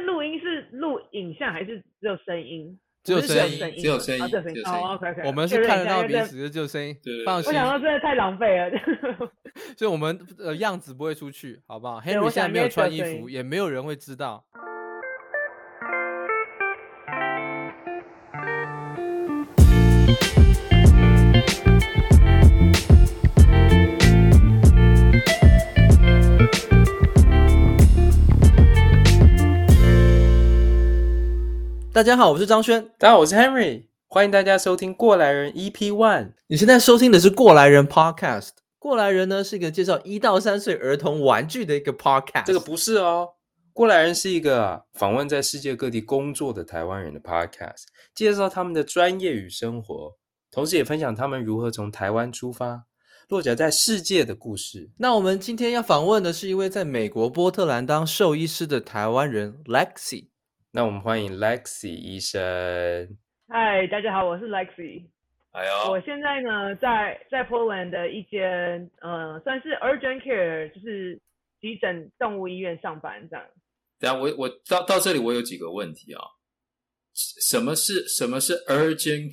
在录音是录影像还是只有声音？只有声音，只有声音，只有声音。哦，OK OK。我们是看得到彼此，只有声音。放心。我想到真的太浪费了，所以我们呃样子不会出去，好不好？Henry 现在没有穿衣服，也没有人会知道。大家好，我是张轩。大家好，我是 Henry。欢迎大家收听《过来人》EP One。你现在收听的是《过来人》Podcast。过来人呢是一个介绍一到三岁儿童玩具的一个 Podcast。这个不是哦，《过来人》是一个访问在世界各地工作的台湾人的 Podcast，介绍他们的专业与生活，同时也分享他们如何从台湾出发，落脚在世界的故事。那我们今天要访问的是一位在美国波特兰当兽医师的台湾人 Lexi。那我们欢迎 Lexi 医生。嗨，大家好，我是 Lexi。哎呦，我现在呢在在 Portland 的一间呃算是 Urgent Care，就是急诊动物医院上班这样。等下我我到到这里我有几个问题啊。什么是什么是 Urgent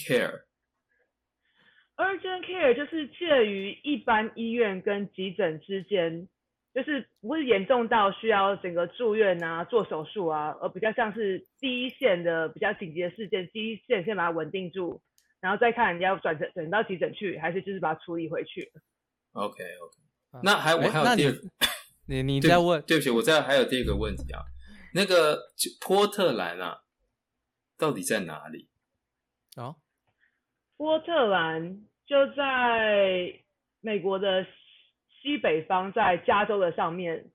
Care？Urgent Care 就是介于一般医院跟急诊之间。就是不是严重到需要整个住院啊、做手术啊，而比较像是第一线的比较紧急的事件，第一线先把它稳定住，然后再看你要转诊转到急诊去，还是就是把它处理回去。OK OK，那还我还有第二，你你再问，对不起，我再还有第二个问题啊，那个波特兰啊，到底在哪里？哦，波特兰就在美国的。西北方在加州的上面，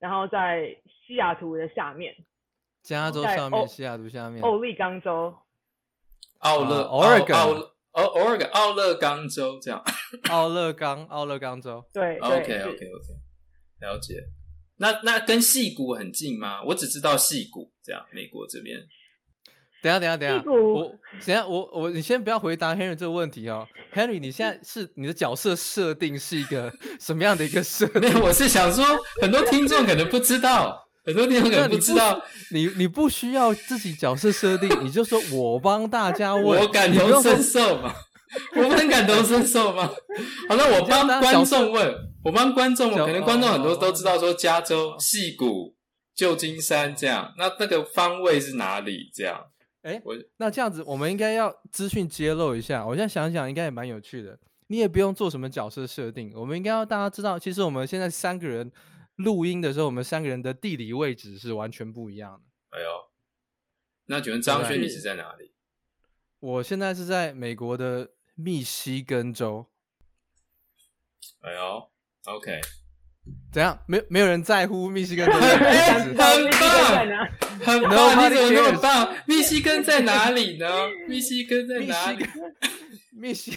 然后在西雅图的下面。加州上面，西雅图下面。奥利冈州。奥勒奥奥奥勒奥勒冈州这样。奥勒冈奥勒冈州。对。OK OK OK，了解。那那跟戏谷很近吗？我只知道戏谷这样，美国这边。等下等下等下，我等下我我你先不要回答 Henry 这个问题哦，Henry 你现在是你的角色设定是一个什么样的一个设定？没有，我是想说很多听众可能不知道，很多听众可能不知道，你你，你不需要自己角色设定，你就说我帮大家问，我感同身受嘛，我们很感同身受吗？好，那我帮观众问，我帮观众问，可能观众很多都知道说加州、戏谷、旧金山这样，那那个方位是哪里这样？哎，我那这样子，我们应该要资讯揭露一下。我现在想想，应该也蛮有趣的。你也不用做什么角色设定，我们应该要大家知道，其实我们现在三个人录音的时候，我们三个人的地理位置是完全不一样的。哎呦，那请问张轩，你是在哪里？我现在是在美国的密西根州。哎呦，OK。怎样？没没有人在乎密西根很棒，很棒！你怎么那么棒？密西根在哪里呢？密西根在哪里？密西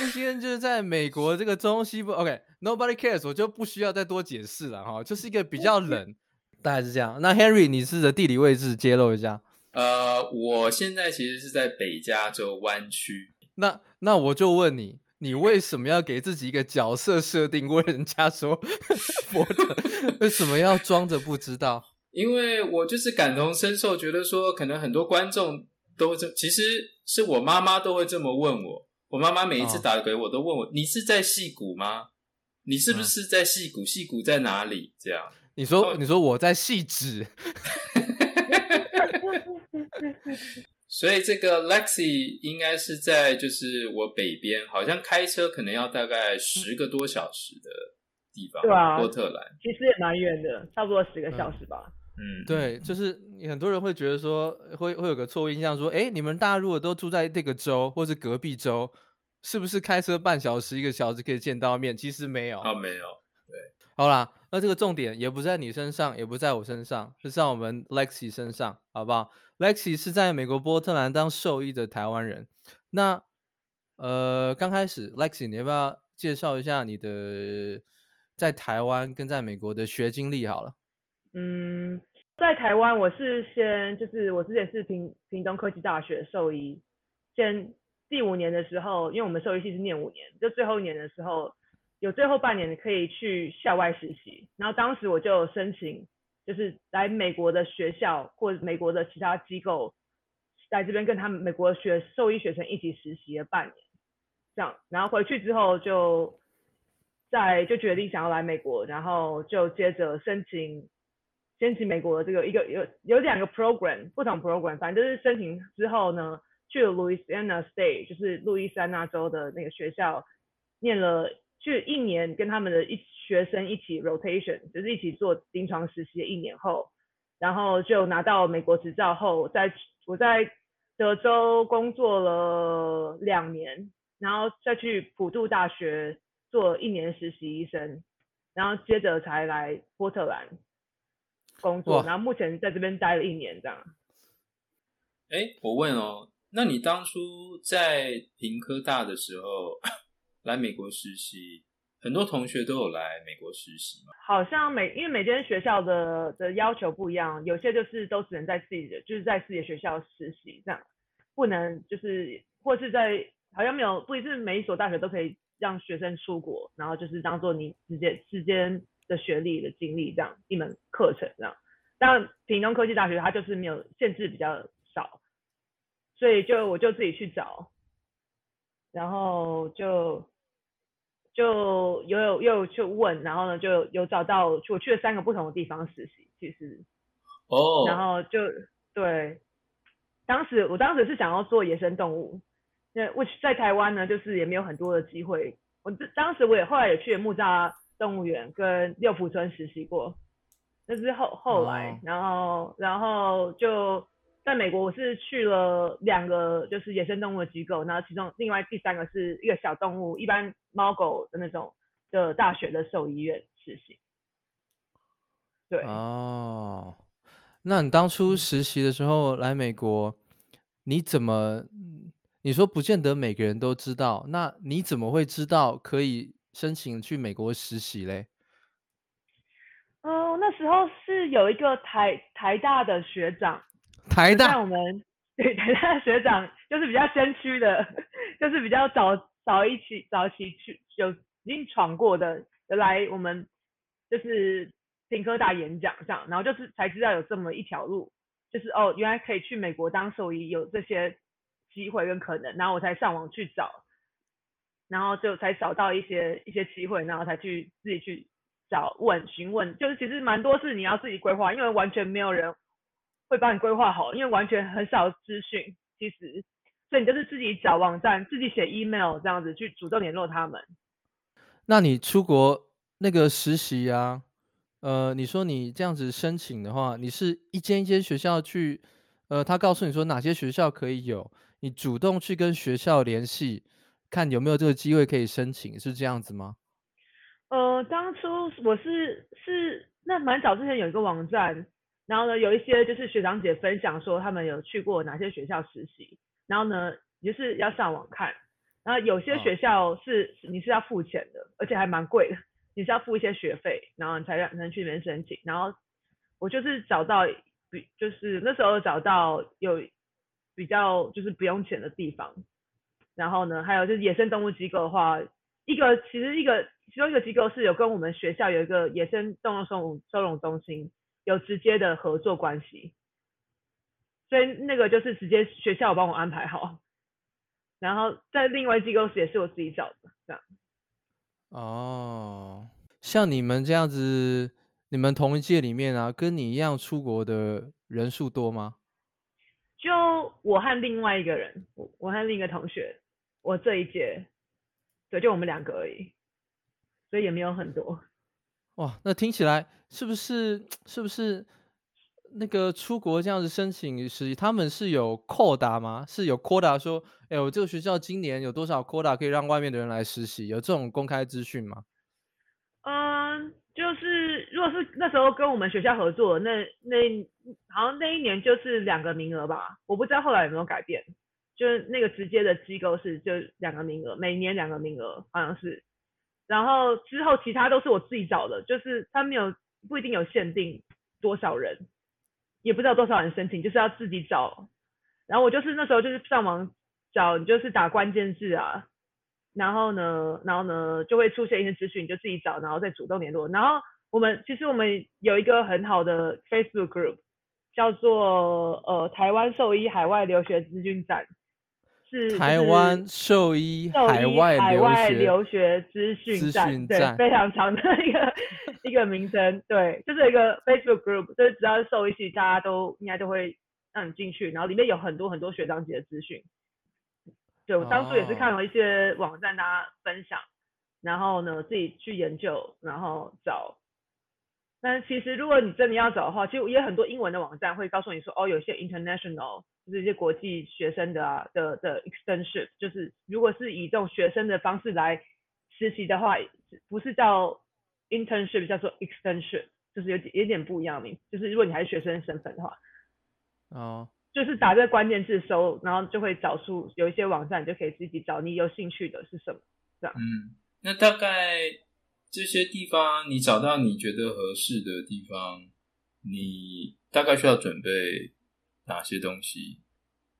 密西根就是在美国这个中西部。OK，Nobody、okay, cares，我就不需要再多解释了哈，就是一个比较冷，大概是这样。那 Henry，你是的地理位置揭露一下。呃，我现在其实是在北加州湾区。那那我就问你。你为什么要给自己一个角色设定？问人家说，波特为什么要装着不知道？因为我就是感同身受，觉得说可能很多观众都会这，其实是我妈妈都会这么问我。我妈妈每一次打给我都问我：“哦、你是在戏谷吗？你是不是在戏谷？矽谷在哪里？”这样你说，哦、你说我在汐止。所以这个 Lexi 应该是在就是我北边，好像开车可能要大概十个多小时的地方。对啊，波特兰其实也蛮远的，差不多十个小时吧。嗯，对，就是很多人会觉得说，会会有个错误印象说，哎，你们大家如果都住在这个州或是隔壁州，是不是开车半小时一个小时可以见到面？其实没有啊，没有。对，好啦，那这个重点也不在你身上，也不在我身上，是在我们 Lexi 身上，好不好？Lexi 是在美国波特兰当兽医的台湾人。那呃，刚开始，Lexi，你要不要介绍一下你的在台湾跟在美国的学经历？好了。嗯，在台湾我是先就是我之前是屏屏东科技大学兽医，先第五年的时候，因为我们兽医系是念五年，就最后一年的时候有最后半年可以去校外实习，然后当时我就申请就是来美国的学校或美国的其他机构，在这边跟他们美国学兽医学生一起实习了半年，这样，然后回去之后就在就决定想要来美国，然后就接着申请申请美国的这个一个有有两个 program 不同 program，反正就是申请之后呢，去了 Louisiana State，就是路易斯安那州的那个学校念了。去一年跟他们的一学生一起 rotation，就是一起做临床实习一年后，然后就拿到美国执照后，在我在德州工作了两年，然后再去普渡大学做一年实习医生，然后接着才来波特兰工作，然后目前在这边待了一年这样。哎，我问哦，那你当初在屏科大的时候？来美国实习，很多同学都有来美国实习嘛。好像每因为每间学校的的要求不一样，有些就是都只能在自己的就是在自己的学校实习这样，不能就是或是在好像没有，不一定是每一所大学都可以让学生出国，然后就是当做你直接之间的学历的经历这样一门课程这样。但屏东科技大学它就是没有限制比较少，所以就我就自己去找，然后就。就有有又去问，然后呢就有找到，我去了三个不同的地方实习，其实，哦，oh. 然后就对，当时我当时是想要做野生动物，那我在台湾呢，就是也没有很多的机会。我当时我也后来也去了木栅动物园跟六福村实习过，那是后后来，oh. 然后然后就。在美国，我是去了两个就是野生动物的机构，然后其中另外第三个是一个小动物，一般猫狗的那种的大学的兽医院实习。对哦，那你当初实习的时候来美国，你怎么你说不见得每个人都知道，那你怎么会知道可以申请去美国实习嘞？哦，那时候是有一个台台大的学长。台大，我们对台大学长就是比较先驱的，就是比较早早一起早期去有已经闯过的，来我们就是听科大演讲这样，然后就是才知道有这么一条路，就是哦原来可以去美国当兽医，有这些机会跟可能，然后我才上网去找，然后就才找到一些一些机会，然后才去自己去找问询问，就是其实蛮多事你要自己规划，因为完全没有人。会帮你规划好，因为完全很少资讯，其实，所以你就是自己找网站，自己写 email 这样子去主动联络他们。那你出国那个实习啊，呃，你说你这样子申请的话，你是一间一间学校去，呃，他告诉你说哪些学校可以有，你主动去跟学校联系，看有没有这个机会可以申请，是这样子吗？呃，当初我是是那蛮早之前有一个网站。然后呢，有一些就是学长姐分享说他们有去过哪些学校实习，然后呢，就是要上网看。然后有些学校是你是要付钱的，而且还蛮贵的，你是要付一些学费，然后你才让能去里面申请。然后我就是找到比就是那时候找到有比较就是不用钱的地方。然后呢，还有就是野生动物机构的话，一个其实一个其中一个机构是有跟我们学校有一个野生动物收收容中心。有直接的合作关系，所以那个就是直接学校帮我安排好，然后在另外机构也是我自己找的，这样。哦，像你们这样子，你们同一届里面啊，跟你一样出国的人数多吗？就我和另外一个人，我我和另一个同学，我这一届，对，就我们两个而已，所以也没有很多。哇，那听起来是不是是不是那个出国这样子申请实习，他们是有扩大吗？是有扩大说，哎，我这个学校今年有多少扩大可以让外面的人来实习？有这种公开资讯吗？嗯，就是如果是那时候跟我们学校合作，那那好像那一年就是两个名额吧，我不知道后来有没有改变，就是那个直接的机构是就两个名额，每年两个名额，好像是。然后之后其他都是我自己找的，就是他没有不一定有限定多少人，也不知道多少人申请，就是要自己找。然后我就是那时候就是上网找，就是打关键字啊，然后呢，然后呢就会出现一些资讯，你就自己找，然后再主动联络。然后我们其实我们有一个很好的 Facebook group，叫做呃台湾兽医海外留学资讯站。是台湾兽医海外海外留学资讯站，对，非常长的一个 一个名称，对，就是一个 Facebook group，就是只要是兽医系，大家都应该都会让你进去，然后里面有很多很多学长姐的资讯。对，我当初也是看了一些网站，大家分享，哦、然后呢自己去研究，然后找。但其实如果你真的要找的话，其实也有很多英文的网站会告诉你说，哦，有些 international。就是一些国际学生的啊的的 extension，就是如果是以这种学生的方式来实习的话，不是叫 internship，叫做 extension，就是有点有点不一样的名。就是如果你还是学生身份的话，哦，就是打这个关键字搜，然后就会找出有一些网站，你就可以自己找你有兴趣的是什么，这样。嗯，那大概这些地方你找到你觉得合适的地方，你大概需要准备。哪些东西？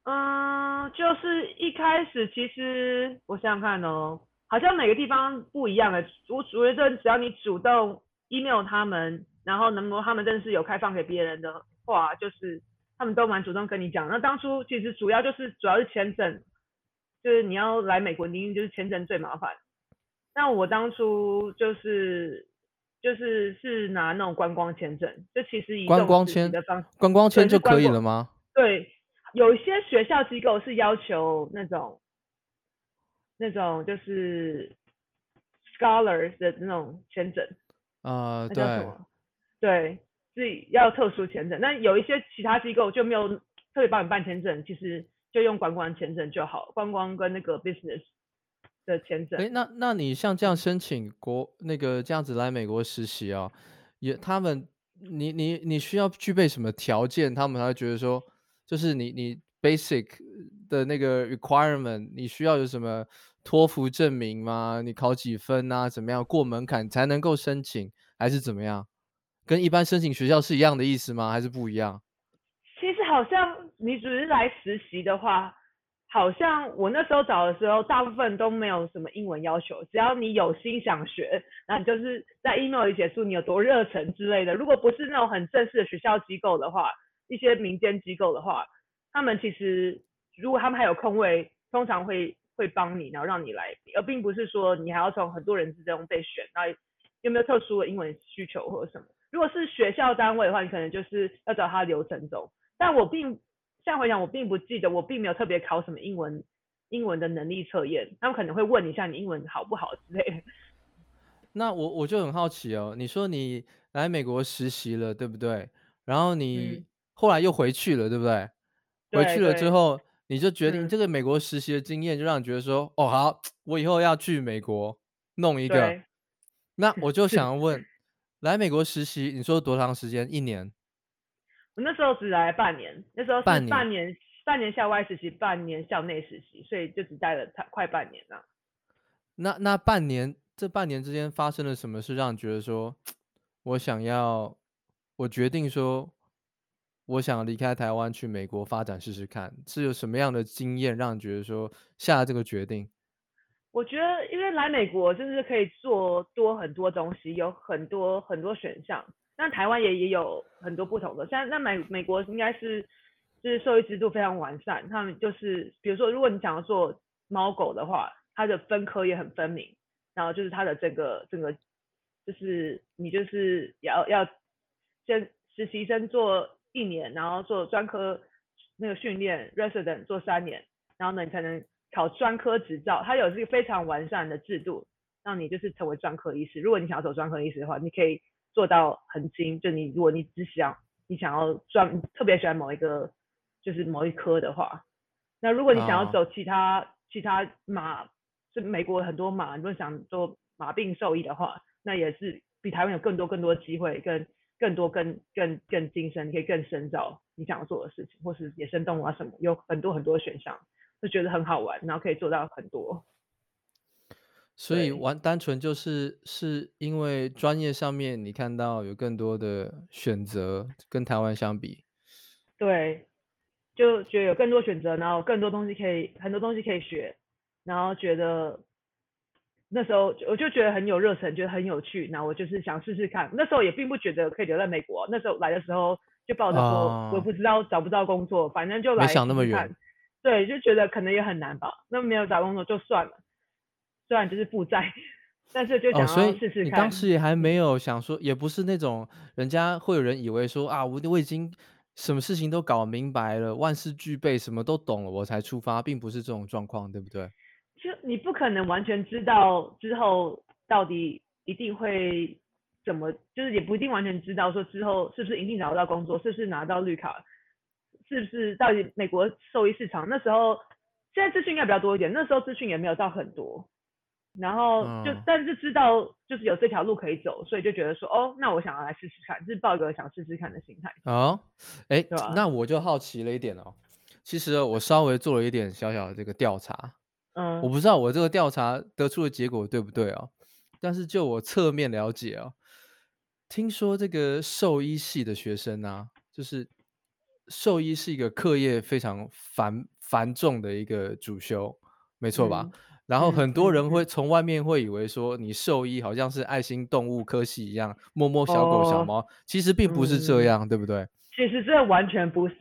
嗯，就是一开始其实我想想看哦，好像每个地方不一样的。我觉得只要你主动 email 他们，然后能够他们真的是有开放给别人的话，就是他们都蛮主动跟你讲。那当初其实主要就是主要是签证，就是你要来美国，一定就是签证最麻烦。那我当初就是。就是是拿那种观光签证，就其实以观光签的方式，观光签就可以了吗？对，有一些学校机构是要求那种那种就是 scholars 的那种签证啊，对，对，是要特殊签证。那有一些其他机构就没有特别帮你办签证，其实就用观光签证就好，观光跟那个 business。的签证，哎，那那你像这样申请国那个这样子来美国实习啊，也他们你你你需要具备什么条件？他们才会觉得说，就是你你 basic 的那个 requirement，你需要有什么托福证明吗？你考几分啊？怎么样过门槛才能够申请？还是怎么样？跟一般申请学校是一样的意思吗？还是不一样？其实好像你只是来实习的话。好像我那时候找的时候，大部分都没有什么英文要求，只要你有心想学，那你就是在 email 里写出你有多热忱之类的。如果不是那种很正式的学校机构的话，一些民间机构的话，他们其实如果他们还有空位，通常会会帮你，然后让你来，而并不是说你还要从很多人之中被选。那有没有特殊的英文需求或者什么？如果是学校单位的话，你可能就是要找他流程走。但我并。现在回想，我并不记得，我并没有特别考什么英文，英文的能力测验。他们可能会问一下，你英文好不好之类的。那我我就很好奇哦，你说你来美国实习了，对不对？然后你后来又回去了，对不对？嗯、回去了之后，你就决定这个美国实习的经验，就让你觉得说，哦，好，我以后要去美国弄一个。那我就想问，来美国实习，你说多长时间？一年？我那时候只来半年，那时候是半年半年，半年校外实习，半年校内实习，所以就只待了快快半年了。那那半年，这半年之间发生了什么事，让你觉得说，我想要，我决定说，我想离开台湾去美国发展试试看，是有什么样的经验让你觉得说下了这个决定？我觉得，因为来美国就是可以做多很多东西，有很多很多选项。那台湾也也有很多不同的，像那美美国应该是就是兽医制度非常完善，他们就是比如说如果你想要做猫狗的话，它的分科也很分明，然后就是它的这个整个就是你就是要要先实习生做一年，然后做专科那个训练 resident 做三年，然后呢你才能考专科执照，它有这个非常完善的制度，让你就是成为专科医师。如果你想要走专科医师的话，你可以。做到很精，就你如果你只想你想要专特别喜欢某一个就是某一科的话，那如果你想要走其他、oh. 其他马，就美国很多马，如果想做马病兽医的话，那也是比台湾有更多更多机会，更更多更更更精深，你可以更深造你想要做的事情，或是野生动物啊什么，有很多很多选项，就觉得很好玩，然后可以做到很多。所以完单纯就是是因为专业上面你看到有更多的选择，跟台湾相比，对，就觉得有更多选择，然后更多东西可以，很多东西可以学，然后觉得那时候我就觉得很有热忱，觉得很有趣，然后我就是想试试看。那时候也并不觉得可以留在美国，那时候来的时候就抱着说，啊、我不知道找不到工作，反正就来试试看。没想那么远。对，就觉得可能也很难吧。那没有找工作就算了，虽然就是负债，但是就想要试试看。哦、你当时也还没有想说，也不是那种人家会有人以为说啊，我我已经什么事情都搞明白了，万事俱备，什么都懂了，我才出发，并不是这种状况，对不对？就你不可能完全知道之后到底一定会怎么，就是也不一定完全知道说之后是不是一定找得到工作，是不是拿到绿卡，是不是到底美国兽医市场那时候，现在资讯应该比较多一点，那时候资讯也没有到很多，然后就、嗯、但是知道就是有这条路可以走，所以就觉得说哦，那我想要来试试看，就是抱一个想试试看的心态。哦，哎，那我就好奇了一点哦，其实我稍微做了一点小小的这个调查。嗯，我不知道我这个调查得出的结果对不对哦，但是就我侧面了解哦，听说这个兽医系的学生啊，就是兽医是一个课业非常繁繁重的一个主修，没错吧？嗯、然后很多人会从外面会以为说，你兽医好像是爱心动物科系一样，摸摸小狗小猫，哦、其实并不是这样，嗯、对不对？其实这完全不是。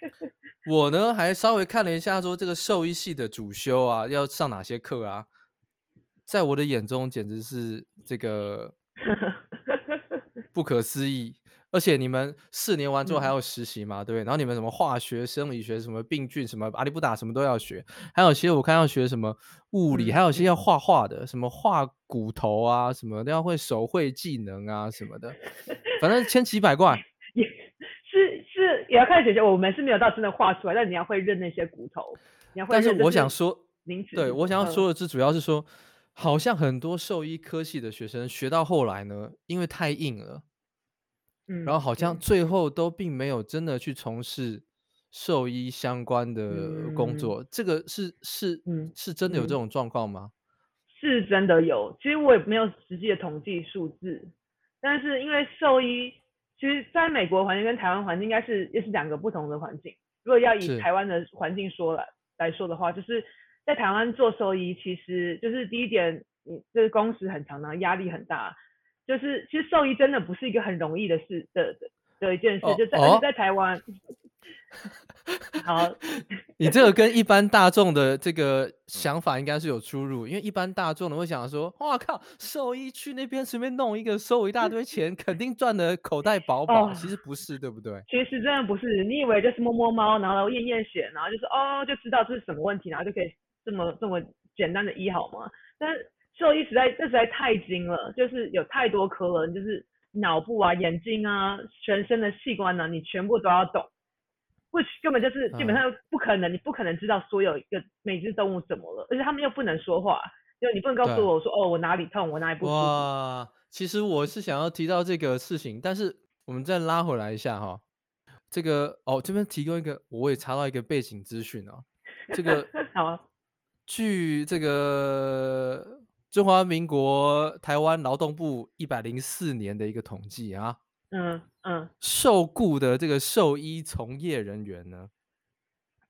我呢，还稍微看了一下，说这个兽医系的主修啊，要上哪些课啊？在我的眼中，简直是这个 不可思议。而且你们四年完之后还要实习嘛，嗯、对不对？然后你们什么化学、生理学、什么病菌、什么阿里不达，什么都要学。还有些我看要学什么物理，嗯、还有些要画画的，什么画骨头啊，什么都要会手绘技能啊，什么的，反正千奇百怪。是是，也要看学校。我们是没有到真的画出来，但你要会认那些骨头，你要会认。但是我想说，对，我想要说的是，主要是说，好像很多兽医科系的学生学到后来呢，因为太硬了，嗯，然后好像最后都并没有真的去从事兽医相关的工作。嗯、这个是是嗯，是真的有这种状况吗？是真的有，其实我也没有实际的统计数字，但是因为兽医。其实，在美国环境跟台湾环境应该是也是两个不同的环境。如果要以台湾的环境说来来说的话，就是在台湾做兽医，其实就是第一点，你这个工时很长，然后压力很大。就是其实兽医真的不是一个很容易的事的的的一件事，就在台湾。好，你这个跟一般大众的这个想法应该是有出入，因为一般大众的会想说，哇靠，兽医去那边随便弄一个，收一大堆钱，肯定赚的口袋饱饱。哦、其实不是，对不对？其实真的不是，你以为就是摸摸猫，然后验验血，然后就是哦，就知道这是什么问题，然后就可以这么这么简单的医好吗？但是兽医实在这实在太精了，就是有太多科了，就是脑部啊、眼睛啊、全身的器官呢、啊，你全部都要懂。不，根本就是基本上不可能，嗯、你不可能知道所有一个每只动物怎么了，而且他们又不能说话，就你不能告诉我说对哦，我哪里痛，我哪里不舒服。哇，其实我是想要提到这个事情，但是我们再拉回来一下哈，这个哦，这边提供一个，我也查到一个背景资讯哦，这个 好啊，据这个中华民国台湾劳动部一百零四年的一个统计啊。嗯嗯，受雇的这个兽医从业人员呢，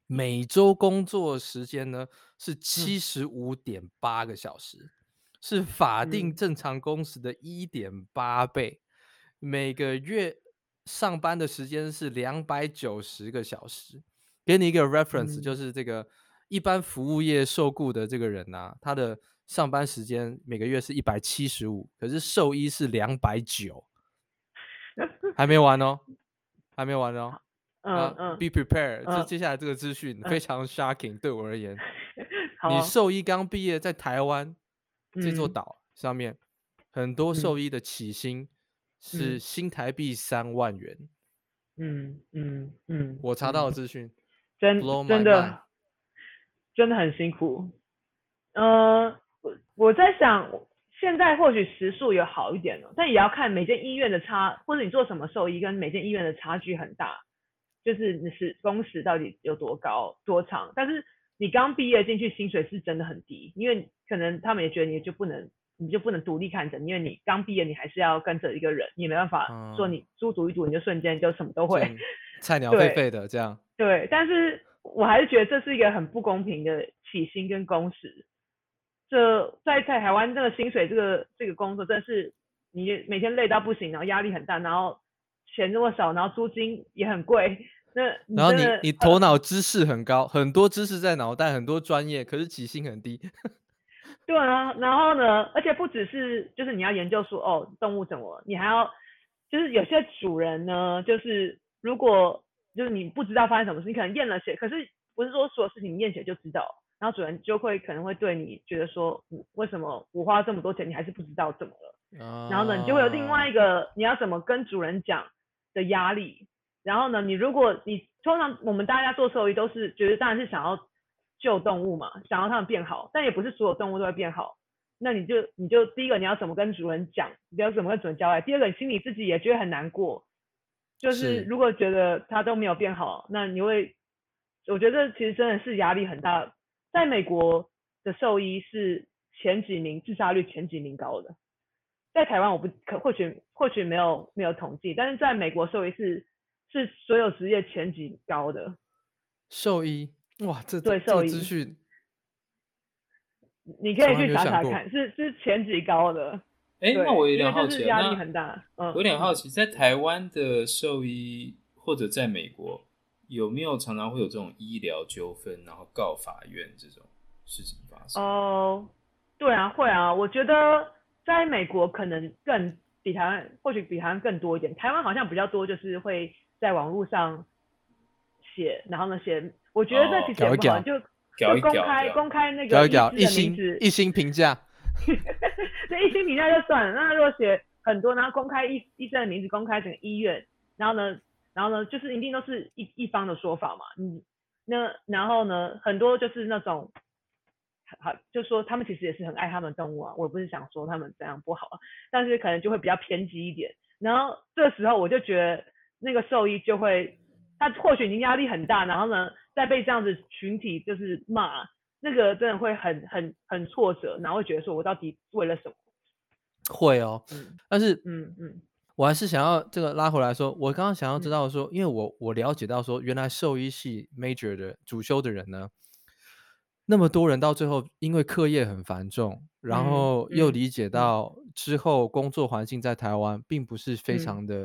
每周工作时间呢是七十五点八个小时，嗯、是法定正常工时的一点八倍。嗯、每个月上班的时间是两百九十个小时。给你一个 reference，、嗯、就是这个一般服务业受雇的这个人啊，他的上班时间每个月是一百七十五，可是兽医是两百九。还没完哦，还没完哦。嗯嗯，Be prepared，这接下来这个资讯非常 shocking，对我而言。你兽医刚毕业，在台湾这座岛上面，很多兽医的起薪是新台币三万元。嗯嗯嗯，我查到的资讯，真真的真的很辛苦。呃，我我在想。现在或许时速有好一点了，但也要看每间医院的差，或者你做什么兽医跟每间医院的差距很大，就是你是工时到底有多高多长。但是你刚毕业进去，薪水是真的很低，因为可能他们也觉得你就不能，你就不能独立看诊，因为你刚毕业你还是要跟着一个人，你也没办法说你书读一读你就瞬间就什么都会，菜鸟废废的这样。对，但是我还是觉得这是一个很不公平的起薪跟工时。这在在台湾这个薪水这个这个工作真的是你每天累到不行，然后压力很大，然后钱这么少，然后租金也很贵。那然后你你头脑知识很高，呃、很多知识在脑袋，很多专业，可是起薪很低。对啊，然后呢，而且不只是就是你要研究说哦动物怎么，你还要就是有些主人呢，就是如果就是你不知道发生什么事，你可能验了血，可是不是说所有事情验血就知道，然后主人就会可能会对你觉得说，为什么我花这么多钱你还是不知道怎么了？啊、然后呢，你就会有另外一个你要怎么跟主人讲的压力。然后呢，你如果你通常我们大家做兽医都是觉得当然是想要救动物嘛，想要它们变好，但也不是所有动物都会变好。那你就你就第一个你要怎么跟主人讲，你要怎么跟主人交代。第二个你心里自己也觉得很难过，就是如果觉得它都没有变好，那你会，我觉得其实真的是压力很大。在美国的兽医是前几名，自杀率前几名高的。在台湾我不可或许或许没有没有统计，但是在美国兽医是。是所有职业前几高的兽医哇，这对兽医资讯，你可以去查查看，是是前几高的。哎、欸，那我有点好奇，压力很大。嗯，有点好奇，在台湾的兽医或者在美国有没有常常会有这种医疗纠纷，然后告法院这种事情发生？哦，对啊，会啊。我觉得在美国可能更比台湾，或许比台湾更多一点。台湾好像比较多，就是会。在网络上写，然后呢写，我觉得这其实也不好，就就公开公开那个医师的名字，一星评价，这一心评价就算了。那如果写很多，然后公开医医生的名字，公开整个医院，然后呢，然后呢，就是一定都是一一方的说法嘛。嗯，那然后呢，很多就是那种，好，就说他们其实也是很爱他们动物啊。我不是想说他们这样不好，啊但是可能就会比较偏激一点。然后这个时候我就觉得。那个兽医就会，他或许已经压力很大，然后呢，再被这样子群体就是骂，那个真的会很很很挫折，然后会觉得说，我到底为了什么？会哦，嗯、但是，嗯嗯，我还是想要这个拉回来说，我刚刚想要知道说，嗯、因为我我了解到说，原来兽医系 major 的主修的人呢，那么多人到最后因为课业很繁重，然后又理解到之后工作环境在台湾并不是非常的、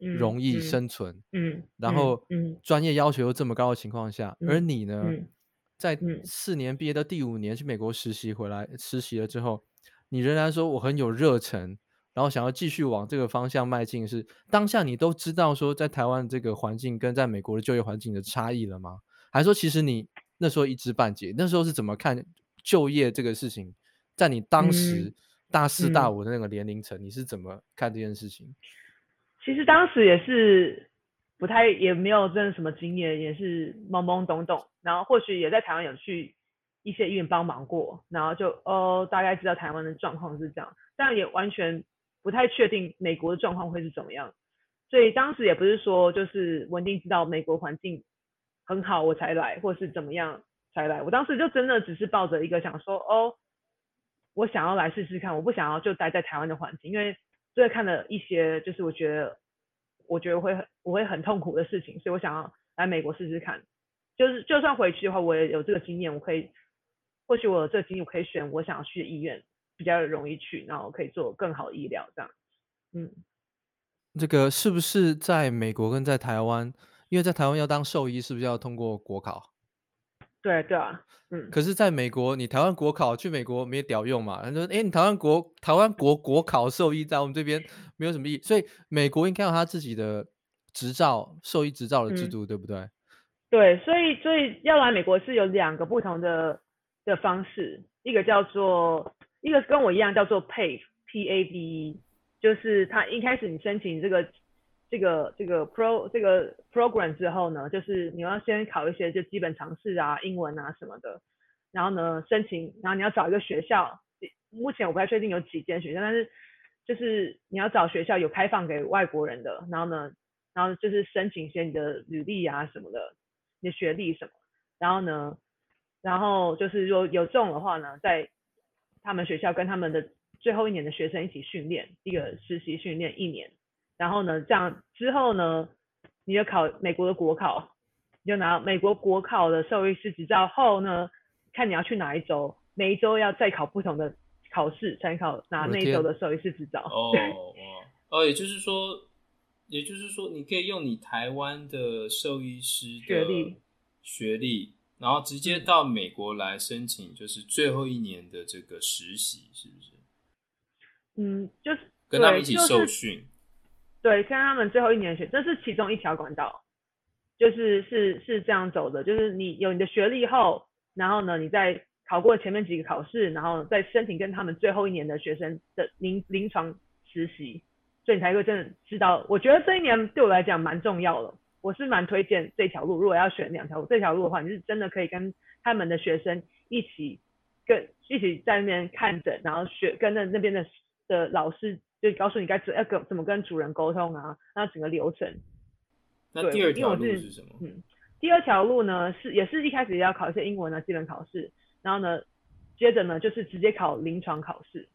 嗯。容易生存，嗯，嗯然后，嗯，专业要求又这么高的情况下，嗯、而你呢，嗯、在四年毕业的第五年去美国实习回来，实习了之后，你仍然说我很有热忱，然后想要继续往这个方向迈进。是当下你都知道说在台湾这个环境跟在美国的就业环境的差异了吗？还是说其实你那时候一知半解？那时候是怎么看就业这个事情？在你当时大四大五的那个年龄层，嗯、你是怎么看这件事情？其实当时也是不太，也没有真的什么经验，也是懵懵懂懂。然后或许也在台湾有去一些医院帮忙过，然后就哦大概知道台湾的状况是这样，但也完全不太确定美国的状况会是怎么样。所以当时也不是说就是稳定知道美国环境很好我才来，或是怎么样才来。我当时就真的只是抱着一个想说哦，我想要来试试看，我不想要就待在台湾的环境，因为。所以看了一些，就是我觉得，我觉得会很，我会很痛苦的事情，所以我想要来美国试试看。就是就算回去的话，我也有这个经验，我可以，或许我有这个经验，我可以选我想要去的医院，比较容易去，然后可以做更好的医疗这样。嗯，这个是不是在美国跟在台湾？因为在台湾要当兽医，是不是要通过国考？对对啊。嗯，可是，在美国，你台湾国考去美国没屌用嘛？他说，哎，你台湾国台湾国国考兽医在我们这边没有什么意义，所以美国应该有他自己的执照，兽医执照的制度，嗯、对不对？对，所以所以要来美国是有两个不同的的方式，一个叫做一个跟我一样叫做 PAVE P A V E，就是他一开始你申请这个。这个这个 pro 这个 program 之后呢，就是你要先考一些就基本常识啊、英文啊什么的，然后呢申请，然后你要找一个学校，目前我不太确定有几间学校，但是就是你要找学校有开放给外国人的，然后呢，然后就是申请一些你的履历啊什么的，你的学历什么，然后呢，然后就是说有中的话呢，在他们学校跟他们的最后一年的学生一起训练，一个实习训练一年。然后呢，这样之后呢，你就考美国的国考，你就拿美国国考的兽医师执照后呢，看你要去哪一周，每一周要再考不同的考试，才能考拿那一周的兽医师执照。哦 哦，也就是说，也就是说，你可以用你台湾的兽医师的学历，学历，然后直接到美国来申请，就是最后一年的这个实习，是不是？嗯，就是跟他们一起受训。对，跟他们最后一年学，这是其中一条管道，就是是是这样走的，就是你有你的学历后，然后呢，你再考过前面几个考试，然后再申请跟他们最后一年的学生的临临床实习，所以你才会真的知道。我觉得这一年对我来讲蛮重要的，我是蛮推荐这条路。如果要选两条路，这条路的话，你是真的可以跟他们的学生一起跟一起在那边看诊，然后学跟那那边的的老师。就告诉你该怎要跟怎么跟主人沟通啊，那整个流程。那第二条路是什么？嗯，第二条路呢是也是一开始也要考一些英文的基本考试，然后呢，接着呢就是直接考临床考试，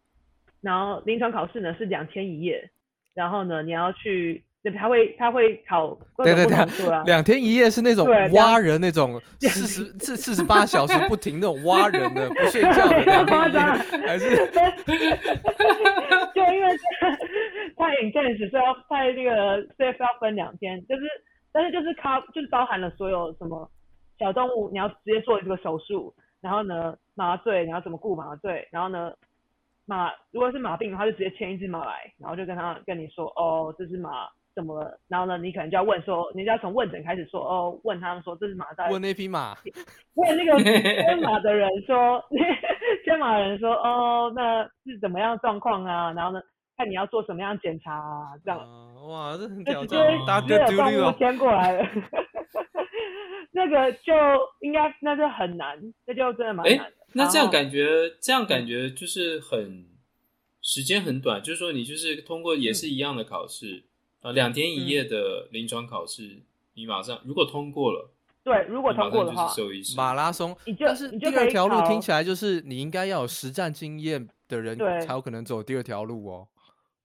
然后临床考试呢是两天一夜，然后呢你要去。对，他会他会考，对对对，两天一夜是那种挖人那种四十四四十八小时不停那种挖人的不睡觉的两天一夜，还是？就因为太 intense，所以要在那个所以要分两天，就是但是就是它就是包含了所有什么小动物，你要直接做这个手术，然后呢麻醉，你要怎么顾麻醉，然后呢马如果是马病的话，就直接牵一只马来，然后就跟他跟你说哦，这只马。怎么了？然后呢？你可能就要问说，你就要从问诊开始说哦，问他们说这是马在。问那匹马。问那个牵马的人说，牵马的人说哦，那是怎么样状况啊？然后呢，看你要做什么样检查啊？这样。呃、哇，这很 挑战。就直接有动物牵过来了。那个就应该那就很难，那就真的蛮难的。那这样感觉，这样感觉就是很时间很短，就是说你就是通过也是一样的考试。嗯啊，两天一夜的临床考试，嗯，你马上如果通过了，对，如果通过的话，马拉松。但是第二条路听起来就是你应该要有实战经验的人才有可能走第二条路哦。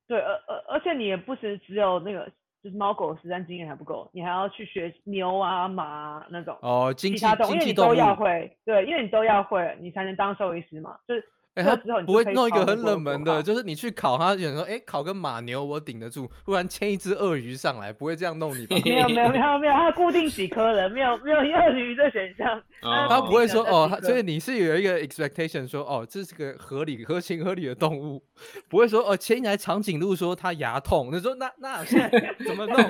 对，而而而且你也不是只有那个就是猫狗实战经验还不够，你还要去学牛啊马啊那种哦，其他动物，因为你都要会，对，因为你都要会，你才能当兽医师嘛，就是。哎、欸，他不会弄一个很冷门的，就是你去考他，想说，哎、欸，考个马牛我顶得住，不然牵一只鳄鱼上来，不会这样弄你吧？没有没有没有没有，他固定几颗人，没有没有鳄鱼的选项。他，他不会说哦，所以你是有一个 expectation 说，哦，这是个合理合情合理的动物，不会说哦，牵起来长颈鹿说它牙痛，你说那那现在怎么弄？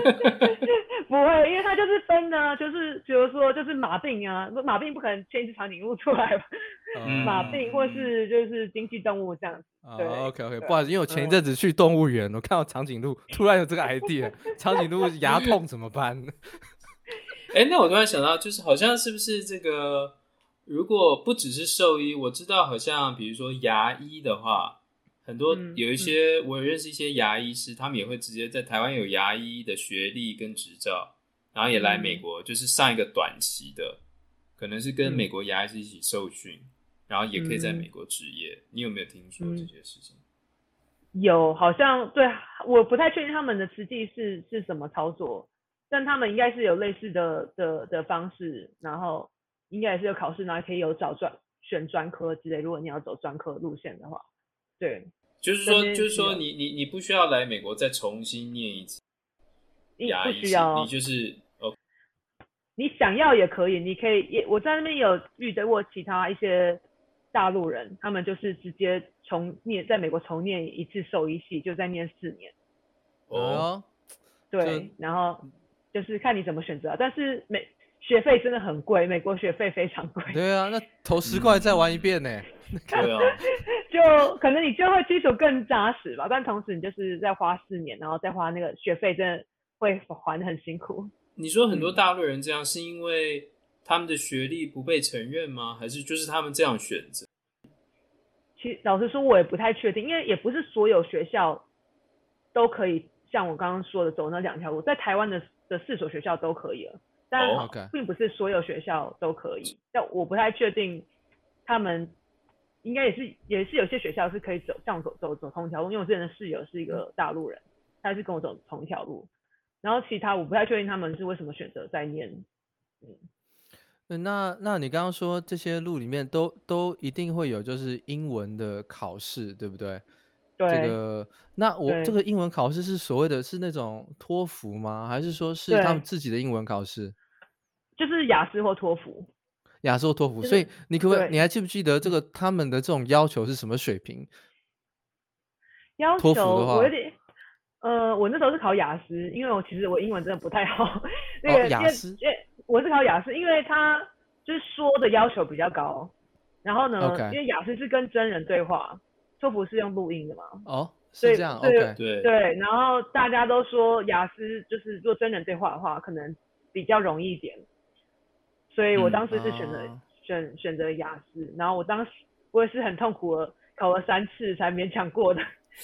不会，因为它就是分呢，就是比如说就是马病啊，马病不可能牵一只长颈鹿出来吧？嗯、马病或是就是经济动物这样子。对、哦、OK OK，不好意思，因为我前一阵子去动物园、嗯，我看到长颈鹿，突然有这个 idea，长颈鹿牙痛怎么办？哎、欸，那我突然想到，就是好像是不是这个，如果不只是兽医，我知道好像比如说牙医的话，很多有一些、嗯、我也认识一些牙医师，他们也会直接在台湾有牙医的学历跟执照，然后也来美国，就是上一个短期的，可能是跟美国牙医师一起受训。嗯然后也可以在美国执业、嗯，你有没有听说这些事情？有，好像对，我不太确定他们的实际是是什么操作，但他们应该是有类似的的的方式，然后应该也是有考试，然后可以有找专选专科之类。如果你要走专科路线的话，对，就是说，就是说你，你你你不需要来美国再重新念一次牙医，不需要，你就是。你想要也可以，你可以也我在那边有遇到过其他一些。大陆人，他们就是直接重念，在美国重念一次兽医系，就在念四年。哦，对，然后就是看你怎么选择，但是美学费真的很贵，美国学费非常贵。对啊，那投十块再玩一遍呢？对啊，就可能你就会基础更扎实吧，但同时你就是在花四年，然后再花那个学费，真的会还得很辛苦。你说很多大陆人这样是因为？他们的学历不被承认吗？还是就是他们这样选择？其实老实说，我也不太确定，因为也不是所有学校都可以像我刚刚说的走那两条路，在台湾的的四所学校都可以了，但并不是所有学校都可以。Oh, okay. 但我不太确定，他们应该也是也是有些学校是可以走这样走走走同一条路，因为我之前的室友是一个大陆人，他是跟我走同一条路，然后其他我不太确定他们是为什么选择在念，嗯。那那你刚刚说这些路里面都都一定会有就是英文的考试，对不对？对。这个那我这个英文考试是所谓的是那种托福吗？还是说是他们自己的英文考试？就是雅思或托福。雅思或托福，就是、所以你可不可以？你还记不记得这个他们的这种要求是什么水平？要求我有点，呃，我那时候是考雅思，因为我其实我英文真的不太好。那个、哦、雅思，我是考雅思，因为他就是说的要求比较高。然后呢，okay. 因为雅思是跟真人对话，托福是用录音的嘛。哦，是这样。对、okay. 对对。然后大家都说雅思就是做真人对话的话，可能比较容易一点。所以我当时是选择、嗯、选选择雅思，然后我当时我也是很痛苦的考了三次才勉强过的。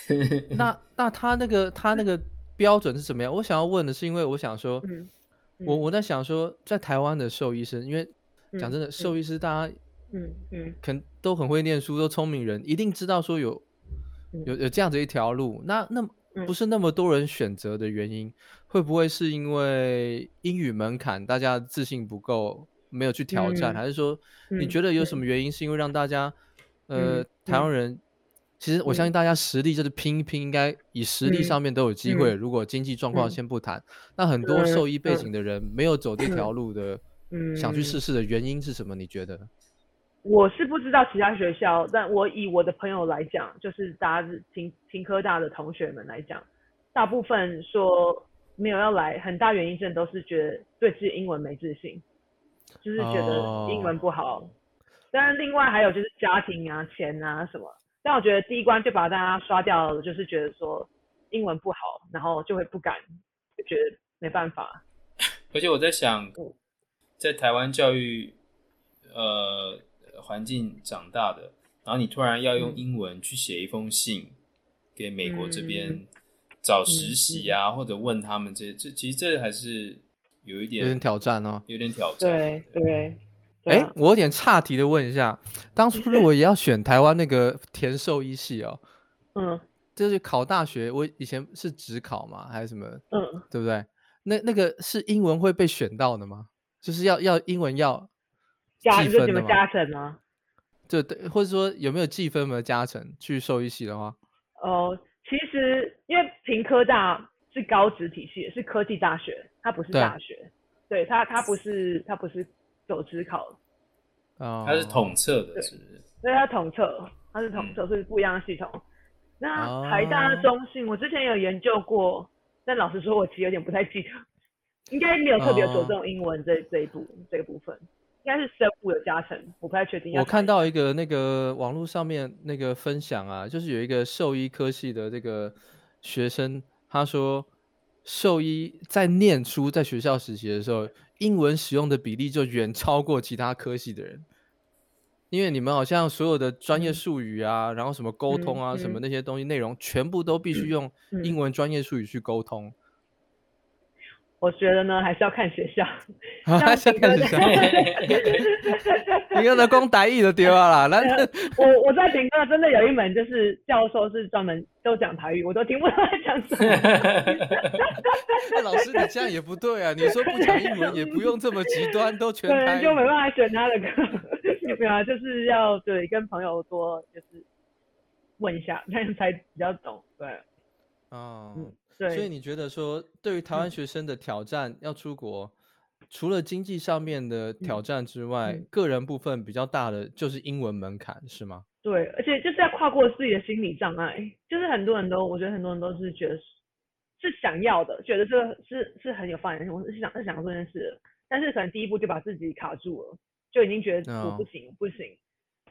那那他那个他那个标准是什么样？我想要问的是，因为我想说，嗯嗯、我我在想说，在台湾的兽医生，因为讲真的，兽、嗯、医师大家嗯嗯，肯都很会念书，都聪明人，一定知道说有有有这样子一条路。那那不是那么多人选择的原因，会不会是因为英语门槛，大家自信不够？没有去挑战，嗯、还是说你觉得有什么原因？是因为让大家，嗯、呃，台湾人、嗯，其实我相信大家实力就是拼一拼，应该以实力上面都有机会。嗯、如果经济状况先不谈、嗯，那很多兽医背景的人没有走这条路的，嗯、想去试试的原因是什么？你觉得？我是不知道其他学校，但我以我的朋友来讲，就是大家是听听科大的同学们来讲，大部分说没有要来，很大原因真的都是觉得对自己英文没自信。就是觉得英文不好，oh. 但是另外还有就是家庭啊、钱啊什么。但我觉得第一关就把大家刷掉了，就是觉得说英文不好，然后就会不敢，就觉得没办法。而且我在想，在台湾教育呃环境长大的，然后你突然要用英文去写一封信给美国这边找实习啊，嗯、或者问他们这些，这其实这还是。有一点有点挑战哦，有点挑战。对对。哎、欸，我有点岔题的问一下，当初如果也要选台湾那个填兽医系哦，嗯，就是考大学，我以前是只考嘛，还是什么？嗯，对不对？那那个是英文会被选到的吗？就是要要英文要计分的吗？加成吗？对对，或者说有没有计分的加成去兽医系的话？哦，其实因为平科大是高职体系，是科技大学。它不是大学，对，对他，他不是，它不是走指考，哦，它是统测的，是不是？对，它统测，它是统测，所以不一样的系统。那台大中信，我之前有研究过，但老实说，我其实有点不太记得，应该没有特别着重英文这这一部这个部分，应该是生物的加成，我不太确定。我看到一个那个网络上面那个分享啊，就是有一个兽医科系的这个学生，他说。兽医在念书，在学校实习的时候，英文使用的比例就远超过其他科系的人，因为你们好像所有的专业术语啊，嗯、然后什么沟通啊，嗯、什么那些东西内容，全部都必须用英文专业术语去沟通。我觉得呢，还是要看学校。还是要看学校。你用的光台语就对了啦。我我在评课真的有一门，就是教授是专门都讲台语，我都听不懂他讲什么。欸、老师，你这样也不对啊！你说不讲英文，也不用这么极端，都全台语。就没办法选他的课。对啊，就是要对跟朋友多就是问一下，那样才比较懂。对。哦。嗯所以你觉得说，对于台湾学生的挑战，嗯、要出国，除了经济上面的挑战之外，嗯、个人部分比较大的就是英文门槛，是吗？对，而且就是要跨过自己的心理障碍，就是很多人都，我觉得很多人都是觉得是想要的，觉得这个是是很有发展性，我是想是想做这件事，但是可能第一步就把自己卡住了，就已经觉得我不行、哦、不行。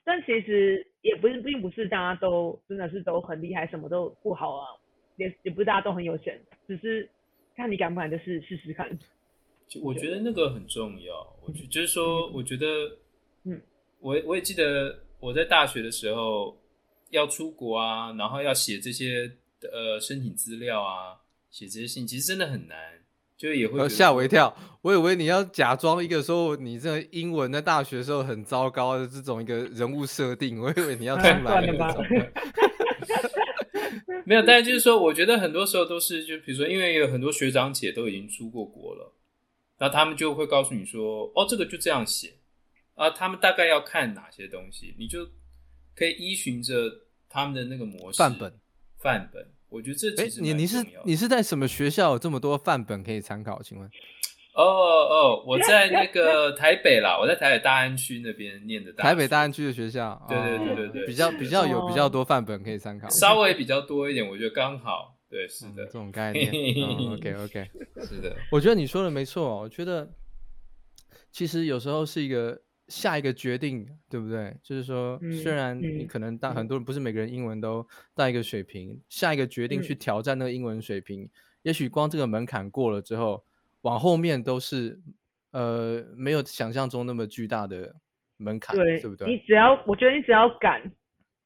但其实也不是，并不是大家都真的是都很厉害，什么都不好啊。也也不是大家都很有钱，只是看你敢不敢，就是试试看。我觉得那个很重要。我觉就是说，我觉得，嗯，我我也记得我在大学的时候要出国啊，然后要写这些呃申请资料啊，写这些信，其实真的很难，就也会吓我一跳。我以为你要假装一个说你这个英文在大学的时候很糟糕的这种一个人物设定，我以为你要 出来那种。没有，但是就是说，我觉得很多时候都是，就比如说，因为有很多学长姐都已经出过国了，然后他们就会告诉你说，哦，这个就这样写，啊，他们大概要看哪些东西，你就可以依循着他们的那个模式范本。范本，我觉得这其实你你是你是在什么学校有这么多范本可以参考？请问？哦哦，我在那个台北啦，我在台北大安区那边念的大。台北大安区的学校，对对对对对，比较比较有比较多范本可以参考，稍微比较多一点，我觉得刚好。对，是的，这种概念。OK OK，是的，我觉得你说的没错。我觉得其实有时候是一个下一个决定，对不对？就是说，虽然你可能大很多人不是每个人英文都到一个水平，下一个决定去挑战那个英文水平，也许光这个门槛过了之后。往后面都是，呃，没有想象中那么巨大的门槛，对，对不对？你只要，我觉得你只要敢，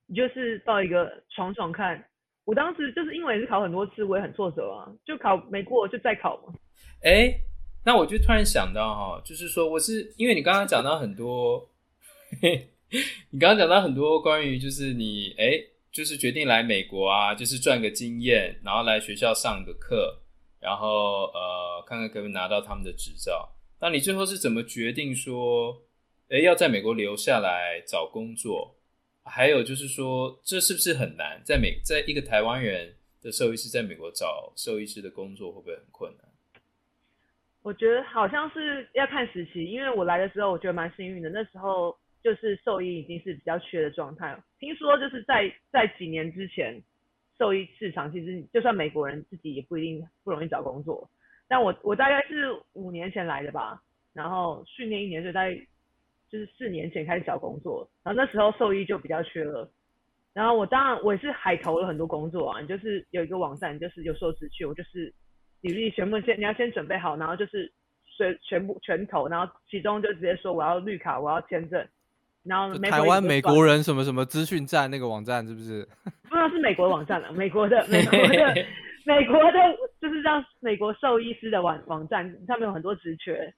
你就是到一个闯闯看。我当时就是因为也是考很多次，我也很挫折啊，就考没过就再考嘛。哎，那我就突然想到哈，就是说我是因为你刚刚讲到很多，嘿嘿，你刚刚讲到很多关于就是你哎，就是决定来美国啊，就是赚个经验，然后来学校上个课。然后呃，看看可不可以拿到他们的执照。那你最后是怎么决定说，诶，要在美国留下来找工作？还有就是说，这是不是很难？在美，在一个台湾人的兽医师在美国找兽医师的工作会不会很困难？我觉得好像是要看时期，因为我来的时候我觉得蛮幸运的，那时候就是兽医已经是比较缺的状态。听说就是在在几年之前。兽医市场其实就算美国人自己也不一定不容易找工作，但我我大概是五年前来的吧，然后训练一年，就在就是四年前开始找工作，然后那时候兽医就比较缺了，然后我当然我也是海投了很多工作啊，就是有一个网站，就是有时候只去，我就是履历全部先你要先准备好，然后就是全全部全投，然后其中就直接说我要绿卡，我要签证。然后台湾美国人什么什么资讯站那个网站是不是？不知道是美国的网站了，美国的美国的 美国的，就是让美国兽医师的网网站，上面有很多职缺。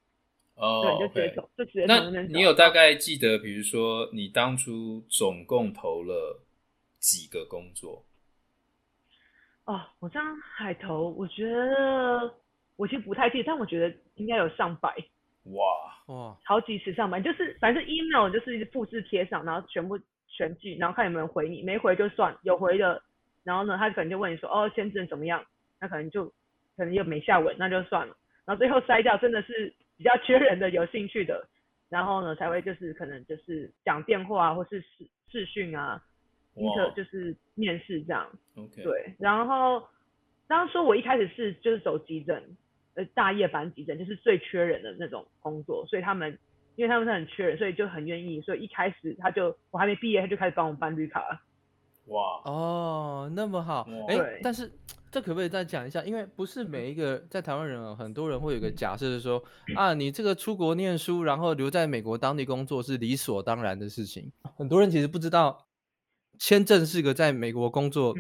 哦，对，就直接走，就直接从那边。那你有大概记得，比如说你当初总共投了几个工作？哦，我这样海投，我觉得我其实不太记得，但我觉得应该有上百。哇哇，好几次上班，就是反正 email 就是复制贴上，然后全部全句，然后看有没有人回你，没回就算，有回的，然后呢，他可能就问你说，哦，签证怎么样？那可能就可能又没下文，那就算了。然后最后筛掉真的是比较缺人的、有兴趣的，然后呢才会就是可能就是讲电话啊，或是视视讯啊，一个就是面试这样。OK，对，然后当然说我一开始是就是走急诊。呃，大夜班急诊就是最缺人的那种工作，所以他们，因为他们是很缺人，所以就很愿意，所以一开始他就我还没毕业，他就开始帮我办绿卡了。哇哦，那么好，哎、欸，但是这可不可以再讲一下？因为不是每一个在台湾人啊，很多人会有个假设是说，啊，你这个出国念书，然后留在美国当地工作是理所当然的事情。很多人其实不知道，签证是个在美国工作。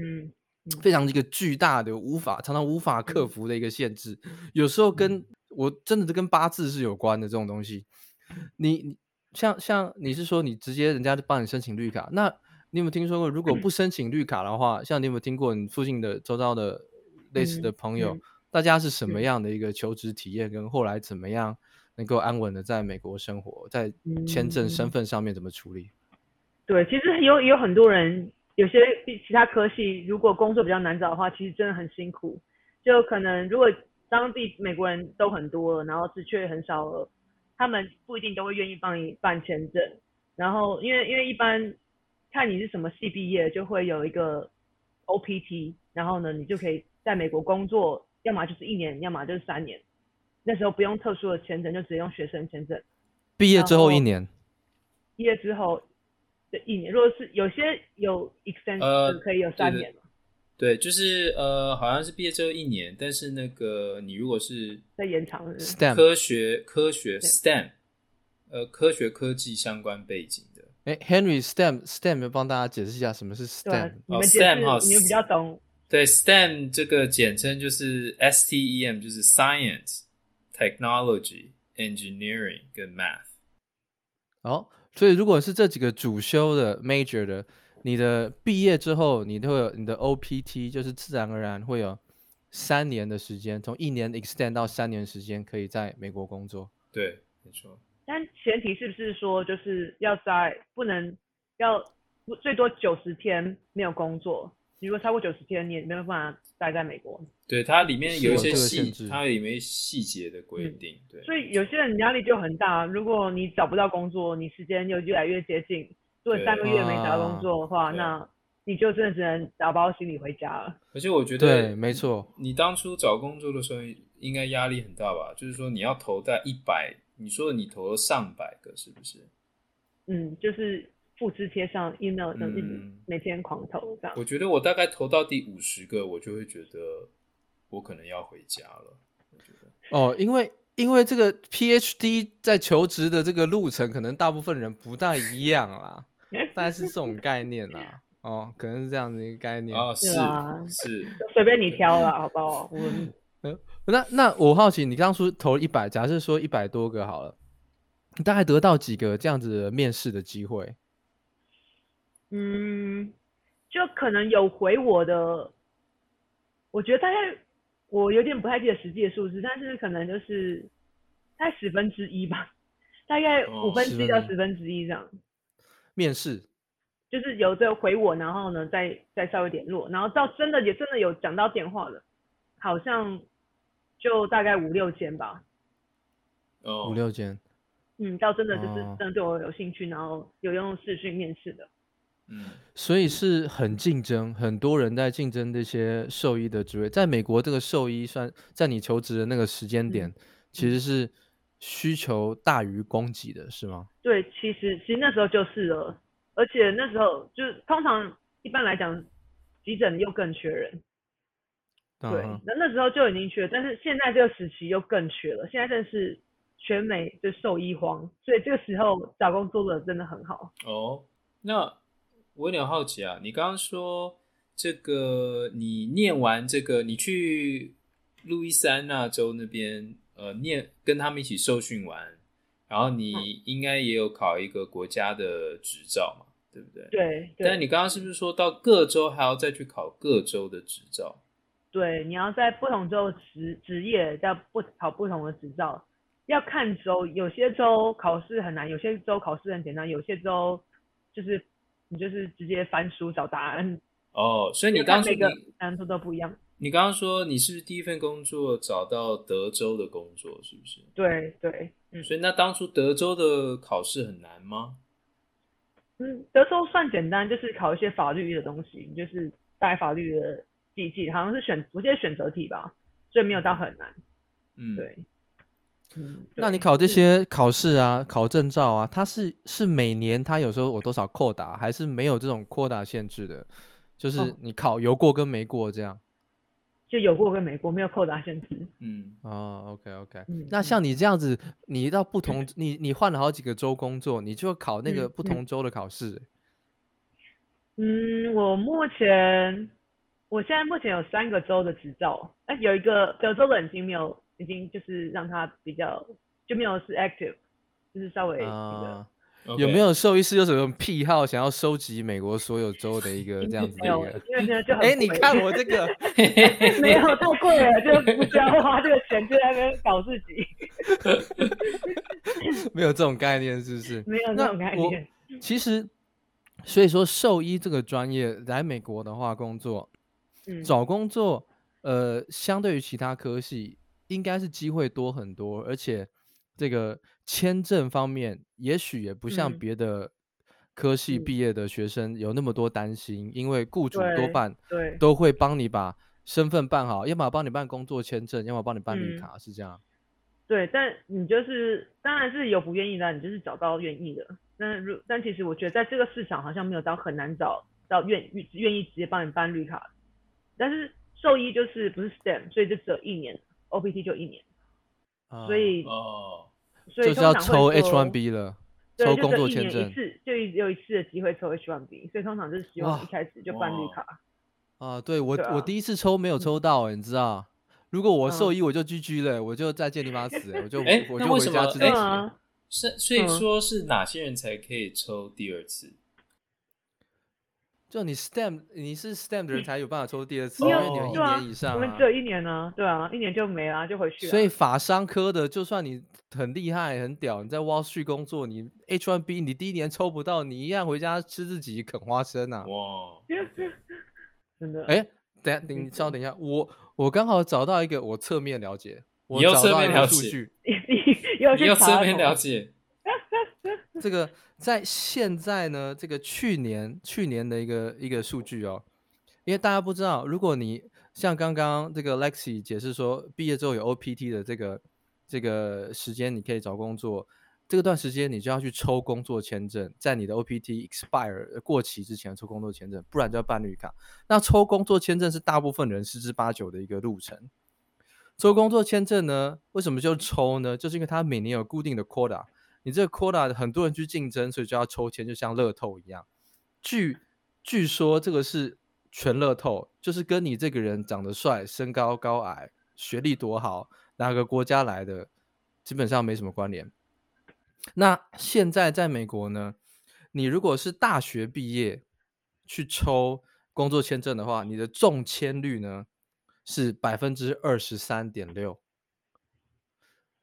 嗯。非常一个巨大的、无法常常无法克服的一个限制，有时候跟我真的是跟八字是有关的这种东西。你像像你是说你直接人家就帮你申请绿卡，那你有没有听说过如果不申请绿卡的话，像你有没有听过你附近的周遭的类似的朋友，大家是什么样的一个求职体验，跟后来怎么样能够安稳的在美国生活，在签证身份上面怎么处理？对，其实有有很多人。有些其他科系，如果工作比较难找的话，其实真的很辛苦。就可能如果当地美国人都很多了，然后职缺很少了，他们不一定都会愿意帮你办签证。然后因为因为一般看你是什么系毕业，就会有一个 OPT，然后呢，你就可以在美国工作，要么就是一年，要么就是三年。那时候不用特殊的签证，就直接用学生签证。毕业之后一年。毕业之后。对，一年，如果是有些有 extension 可以有三年嘛？对，就是呃，好像是毕业之后一年，但是那个你如果是在延长的，STEM 科学科学 STEM，呃，科学科技相关背景的。哎，Henry STEM STEM 要帮大家解释一下什么是 STEM？你们解释，你们比较懂。对，STEM 这个简称就是 STEM，就是 Science、Technology、Engineering 跟 Math。好。所以，如果是这几个主修的 major 的，你的毕业之后，你都会有你的 OPT，就是自然而然会有三年的时间，从一年 extend 到三年时间，可以在美国工作。对，没错。但前提是不是说就是要在不能要最多九十天没有工作？如果超过九十天，你也没有办法待在美国。对，它里面有一些细，它里面细节的规定。嗯、对，所以有些人压力就很大。如果你找不到工作，你时间又越来越接近，如果三个月没找到工作的话，那。你就真的只能打包行李回家了。而且我觉得，对，没错，你当初找工作的时候应该压力很大吧？就是说你要投在一百，你说你投了上百个，是不是？嗯，就是复制贴上 email，就是每天狂投这样。我觉得我大概投到第五十个，我就会觉得我可能要回家了。我觉得哦，因为因为这个 PhD 在求职的这个路程，可能大部分人不大一样啦，大概是这种概念啦。哦，可能是这样子一个概念哦，是啊，是随便你挑了，好不好？嗯，那那我好奇，你当初投一百，假设说一百多个好了，你大概得到几个这样子的面试的机会？嗯，就可能有回我的，我觉得大概我有点不太记得实际的数字，但是可能就是大概十分之一吧，大概五分之一到十分之一这样。哦，面试。就是有这个回我，然后呢，再再稍微联络，然后到真的也真的有讲到电话了，好像就大概五六间吧。哦，五六间。嗯，到真的就是真的对我有兴趣，哦、然后有用视讯面试的。嗯，所以是很竞争，很多人在竞争这些兽医的职位。在美国，这个兽医算在你求职的那个时间点，嗯、其实是需求大于供给的，是吗？对，其实其实那时候就是了。而且那时候就是通常一般来讲，急诊又更缺人。对，那那时候就已经缺，但是现在这个时期又更缺了。现在正是全美就兽医荒，所以这个时候找工作的真的很好。哦，那我有点好奇啊，你刚刚说这个你念完这个，你去路易斯安那州那边呃念，跟他们一起受训完，然后你应该也有考一个国家的执照嘛？对不对？对，但你刚刚是不是说到各州还要再去考各州的执照？对，你要在不同州职职业，要不考不同的执照，要看州，有些州考试很难，有些州考试很简单，有些州就是你就是直接翻书找答案。哦，所以你刚刚说难度都不一样。你刚刚说你是不是第一份工作找到德州的工作？是不是？对对，嗯。所以那当初德州的考试很难吗？嗯，德州算简单，就是考一些法律的东西，就是带法律的记记，好像是选，我记得选择题吧，所以没有到很难。嗯，对。嗯，那你考这些考试啊，考证照啊，它是是每年它有时候有多少扣打，还是没有这种扣打限制的？就是你考有过跟没过这样。就有过跟没过，没有扣打限制。嗯，哦，OK OK。嗯，那像你这样子，你到不同，你你换了好几个州工作，你就考那个不同州的考试。嗯，我目前，我现在目前有三个州的执照，哎，有一个德州的已经没有，已经就是让他比较就没有是 active，就是稍微那个。Uh Okay. 有没有兽医师有什么癖好，想要收集美国所有州的一个这样子的一个？哎、欸，你看我这个，没有太贵了，就不需要花这个钱，就在那边搞自己。没有这种概念，是不是？没有这种概念。其实，所以说兽医这个专业来美国的话，工作，嗯、找工作，呃，相对于其他科系，应该是机会多很多，而且这个。签证方面，也许也不像别的科系毕业的学生有那么多担心，嗯、因为雇主多半都会帮你把身份办好，要么帮你办工作签证，要么帮你办绿卡，嗯、是这样。对，但你就是当然是有不愿意的，你就是找到愿意的。但如但其实我觉得在这个市场好像没有到很难找到愿意愿意直接帮你办绿卡。但是兽医就是不是 STEM，所以就只有一年，OPT 就一年，啊、所以哦。所以就是要抽 H1B 了，抽工作签证，一次就有一次的机会抽 H1B，所以通常就是希望一开始就办绿卡。啊，对我我第一次抽没有抽到，你知道？如果我兽医我就 GG 了，我就再见你妈死，我就我就回家直接。是所以说是哪些人才可以抽第二次？就你 STEM，你是 STEM 的人才有办法抽第二次，因为你有一年以上、啊我们只有一年呢，对啊，一年就没了，就回去了。所以法商科的，就算你很厉害、很屌，你在 Wall Street 工作，你 H1B 你第一年抽不到，你一样回家吃自己啃花生啊！哇，真的。哎，等下，你稍等一下，我我刚好找到一个我侧面了解，我找到一个面了解数据，你你又侧面了解，这个在现在呢，这个去年去年的一个一个数据哦，因为大家不知道，如果你像刚刚这个 Lexi 解释说，毕业之后有 OPT 的这个这个时间，你可以找工作，这个段时间你就要去抽工作签证，在你的 OPT expire 过期之前抽工作签证，不然就要办绿卡。那抽工作签证是大部分人十之八九的一个路程。抽工作签证呢，为什么就抽呢？就是因为它每年有固定的 quota。你这个 quota 很多人去竞争，所以就要抽签，就像乐透一样。据据说这个是全乐透，就是跟你这个人长得帅、身高高矮、学历多好、哪个国家来的，基本上没什么关联。那现在在美国呢，你如果是大学毕业去抽工作签证的话，你的中签率呢是百分之二十三点六。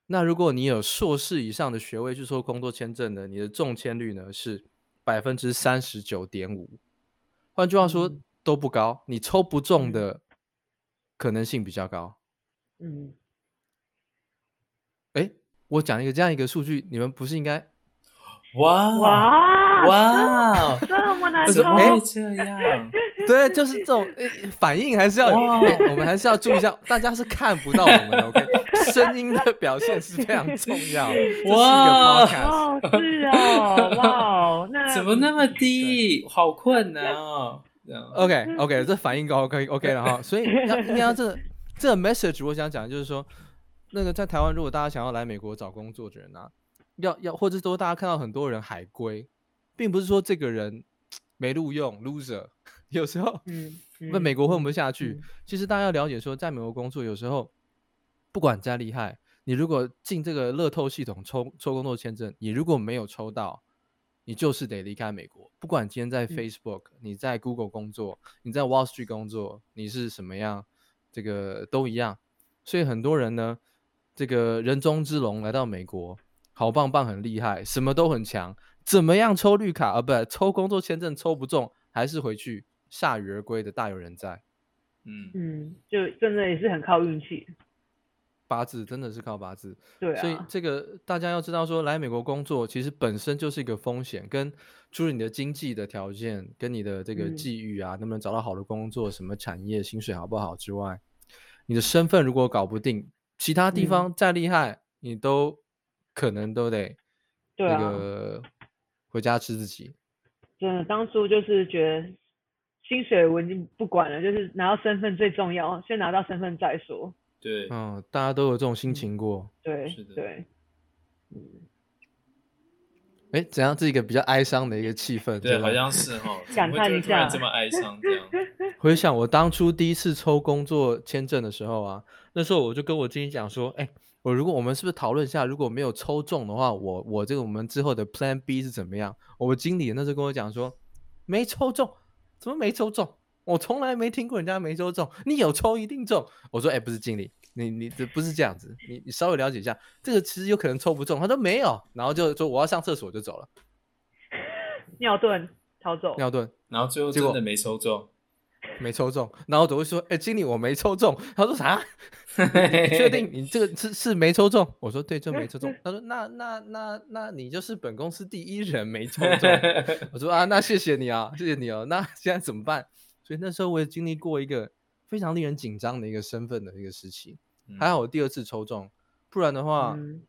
那如果你有硕士以上的学位去抽工作签证呢，你的中签率呢是百分之三十九点五。换句话说，嗯、都不高，你抽不中的可能性比较高。嗯，哎，我讲一个这样一个数据，你们不是应该？哇哇哇，这么难抽？怎么会这样？对，就是这种 反应还是要，我们还是要注意一下，大家是看不到我们的，OK？声音的表现是非常重要。哇，是哦，哇，那怎么那么低？好困难哦。OK，OK，这反应高，OK，OK 了哈。所以要应该要这这个 message，我想讲就是说，那个在台湾，如果大家想要来美国找工作的人啊，要要，或者说大家看到很多人海归，并不是说这个人 没录用，loser。有时候，嗯，那、嗯、美国混不下去。嗯、其实大家要了解说，在美国工作，有时候不管再厉害，你如果进这个乐透系统抽抽工作签证，你如果没有抽到，你就是得离开美国。不管今天在 Facebook，、嗯、你在 Google 工作，你在 Wall Street 工作，你是什么样，这个都一样。所以很多人呢，这个人中之龙来到美国，好棒棒，很厉害，什么都很强，怎么样抽绿卡啊？不，抽工作签证抽不中，还是回去。鎩羽而归的大有人在，嗯。嗯，就真的也是很靠运气，八字真的是靠八字，对啊，所以这个大家要知道说，来美国工作其实本身就是一个风险，跟除了你的经济的条件，跟你的这个际遇啊，嗯、能不能找到好的工作，什么产业，薪水好不好之外，你的身份如果搞不定，其他地方再厉害，嗯、你都可能都得那个回家吃自己。真的，当初就是觉得。薪水我已经不管了，就是拿到身份最重要，先拿到身份再说。对，嗯，大家都有这种心情过。对，是的，对，嗯。哎，怎样？这一个比较哀伤的一个气氛。对，好像是哈。感叹一下，这么哀伤这样。回想我当初第一次抽工作签证的时候啊，那时候我就跟我经理讲说，哎，我如果我们是不是讨论一下，如果没有抽中的话，我我这个我们之后的 Plan B 是怎么样？我们经理那时候跟我讲说，没抽中。怎么没抽中？我从来没听过人家没抽中。你有抽一定中。我说，哎、欸，不是经理，你你这不是这样子。你你稍微了解一下，这个其实有可能抽不中。他说没有，然后就说我要上厕所就走了。尿遁逃走，尿遁，然后最后真的没抽中。没抽中，然后总会说：“哎、欸，经理，我没抽中。”他说：“啥？你确定你这个是是没抽中？”我说：“对，就没抽中。”他说：“那那那那你就是本公司第一人没抽中。”我说：“啊，那谢谢你啊，谢谢你哦。那现在怎么办？”所以那时候我也经历过一个非常令人紧张的一个身份的一个时期。嗯、还好我第二次抽中，不然的话、嗯、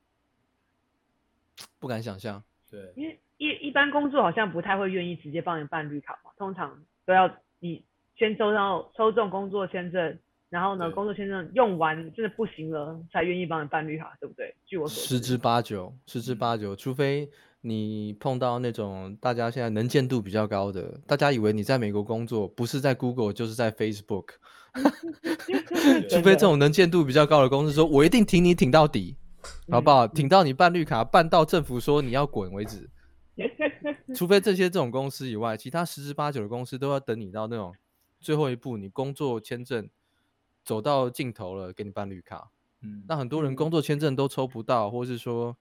不敢想象。对，因为一一般工作好像不太会愿意直接帮你办绿卡嘛，通常都要你。先抽到抽中工作签证，然后呢，工作签证用完真的不行了，才愿意帮你办绿卡，对不对？据我所知，十之八九，十之八九，除非你碰到那种大家现在能见度比较高的，大家以为你在美国工作，不是在 Google 就是在 Facebook，除非这种能见度比较高的公司说，我一定挺你挺到底，好不好？挺到你办绿卡，办到政府说你要滚为止。除非这些这种公司以外，其他十之八九的公司都要等你到那种最后一步，你工作签证走到尽头了，给你办绿卡。嗯，那很多人工作签证都抽不到，或是说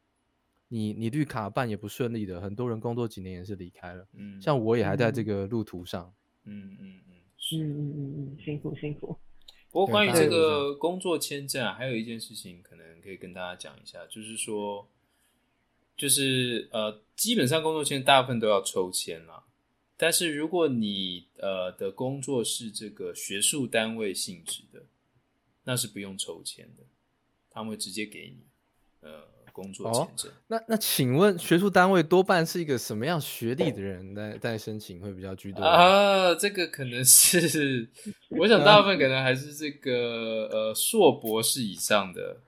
你你绿卡办也不顺利的，很多人工作几年也是离开了。嗯，像我也还在这个路途上。嗯嗯嗯，嗯嗯嗯嗯，辛苦辛苦。不过关于这个工作签证啊，还有一件事情可能可以跟大家讲一下，就是说，就是呃，基本上工作签大部分都要抽签啦。但是如果你呃的工作是这个学术单位性质的，那是不用抽签的。他们会直接给你，呃，工作签证。哦、那那请问学术单位多半是一个什么样学历的人在在申请会比较居多啊？这个可能是，我想大部分可能还是这个呃硕博士以上的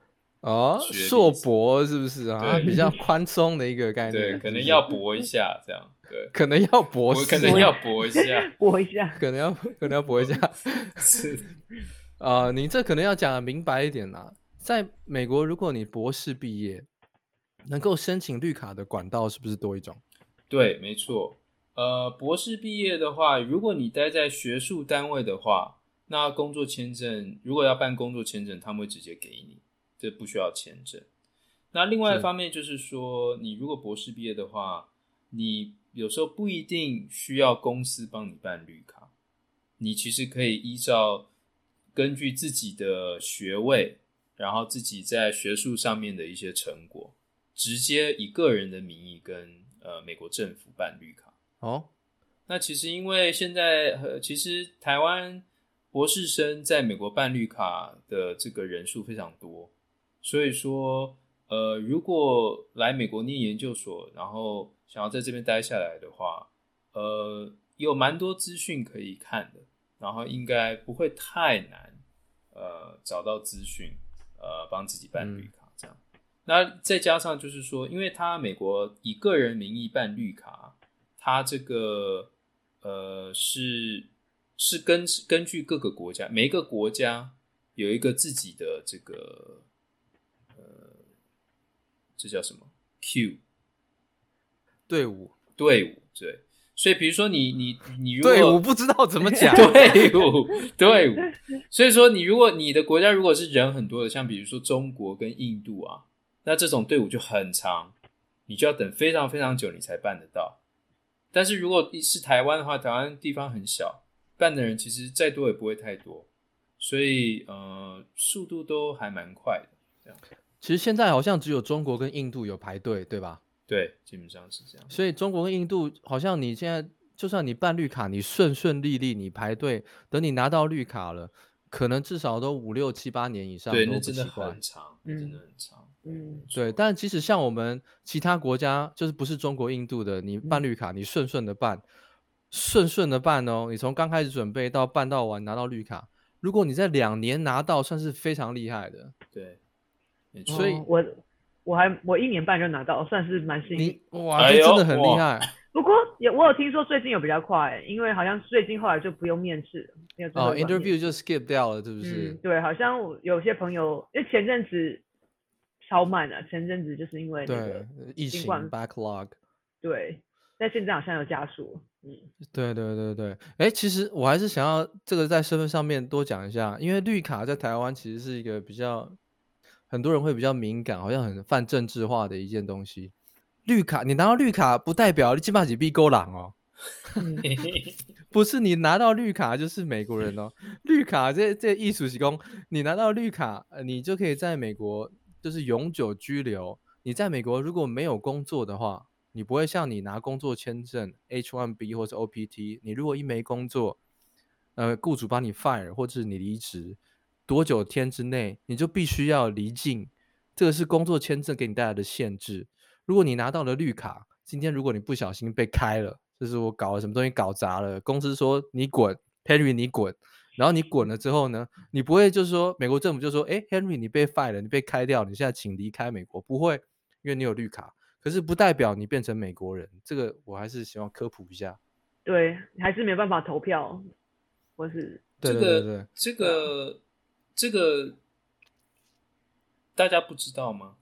哦，硕博是不是啊？比较宽松的一个概念，对，可能要博一下这样，对，可能要博，可能要博一下，博 一下，可能要可能要博一下，是啊、呃，你这可能要讲的明白一点啦。在美国，如果你博士毕业，能够申请绿卡的管道是不是多一种？对，没错。呃，博士毕业的话，如果你待在学术单位的话，那工作签证如果要办工作签证，他们会直接给你，这不需要签证。那另外一方面就是说，你如果博士毕业的话，你有时候不一定需要公司帮你办绿卡，你其实可以依照根据自己的学位。然后自己在学术上面的一些成果，直接以个人的名义跟呃美国政府办绿卡。哦，那其实因为现在呃，其实台湾博士生在美国办绿卡的这个人数非常多，所以说呃，如果来美国念研究所，然后想要在这边待下来的话，呃，有蛮多资讯可以看的，然后应该不会太难呃找到资讯。呃，帮自己办绿卡这样，嗯、那再加上就是说，因为他美国以个人名义办绿卡，他这个呃是是根根据各个国家，每一个国家有一个自己的这个呃，这叫什么 Q 队伍队伍对。所以，比如说你你你如果对，我不知道怎么讲 队伍队伍。所以说，你如果你的国家如果是人很多的，像比如说中国跟印度啊，那这种队伍就很长，你就要等非常非常久，你才办得到。但是如果是台湾的话，台湾地方很小，办的人其实再多也不会太多，所以呃，速度都还蛮快的。这样，其实现在好像只有中国跟印度有排队，对吧？对，基本上是这样。所以中国跟印度好像你现在就算你办绿卡，你顺顺利利，你排队，等你拿到绿卡了，可能至少都五六七八年以上。对，那真的很长，嗯、真的很长。嗯，对。但即使像我们其他国家，就是不是中国、印度的，你办绿卡，你顺顺的办，顺顺的办哦。你从刚开始准备到办到完拿到绿卡，如果你在两年拿到，算是非常厉害的。对，所以、哦、我。我还我一年半就拿到，算是蛮幸运。哇，这真的很厉害。不过也我有听说最近有比较快，因为好像最近后来就不用面试了。哦，interview 就 skip 掉了，是不是？嗯，对，好像有些朋友因为前阵子超慢了，前阵子就是因为那个疫情 backlog。对，但现在好像有加速。嗯，对对对对，哎，其实我还是想要这个在身份上面多讲一下，因为绿卡在台湾其实是一个比较。很多人会比较敏感，好像很泛政治化的一件东西。绿卡，你拿到绿卡不代表你起码是美国人哦，不是你拿到绿卡就是美国人哦。绿卡这这艺术是工，你拿到绿卡，你就可以在美国就是永久居留。你在美国如果没有工作的话，你不会像你拿工作签证 H1B 或者 OPT，你如果一没工作，呃，雇主帮你 fire 或者是你离职。多久天之内，你就必须要离境，这个是工作签证给你带来的限制。如果你拿到了绿卡，今天如果你不小心被开了，就是我搞了什么东西搞砸了，公司说你滚，Henry 你滚，然后你滚了之后呢，你不会就是说美国政府就说，哎，Henry 你被 fire 了，你被开掉，你现在请离开美国，不会，因为你有绿卡，可是不代表你变成美国人，这个我还是希望科普一下。对，还是没办法投票，或是这个对对对这个。这个大家不知道吗？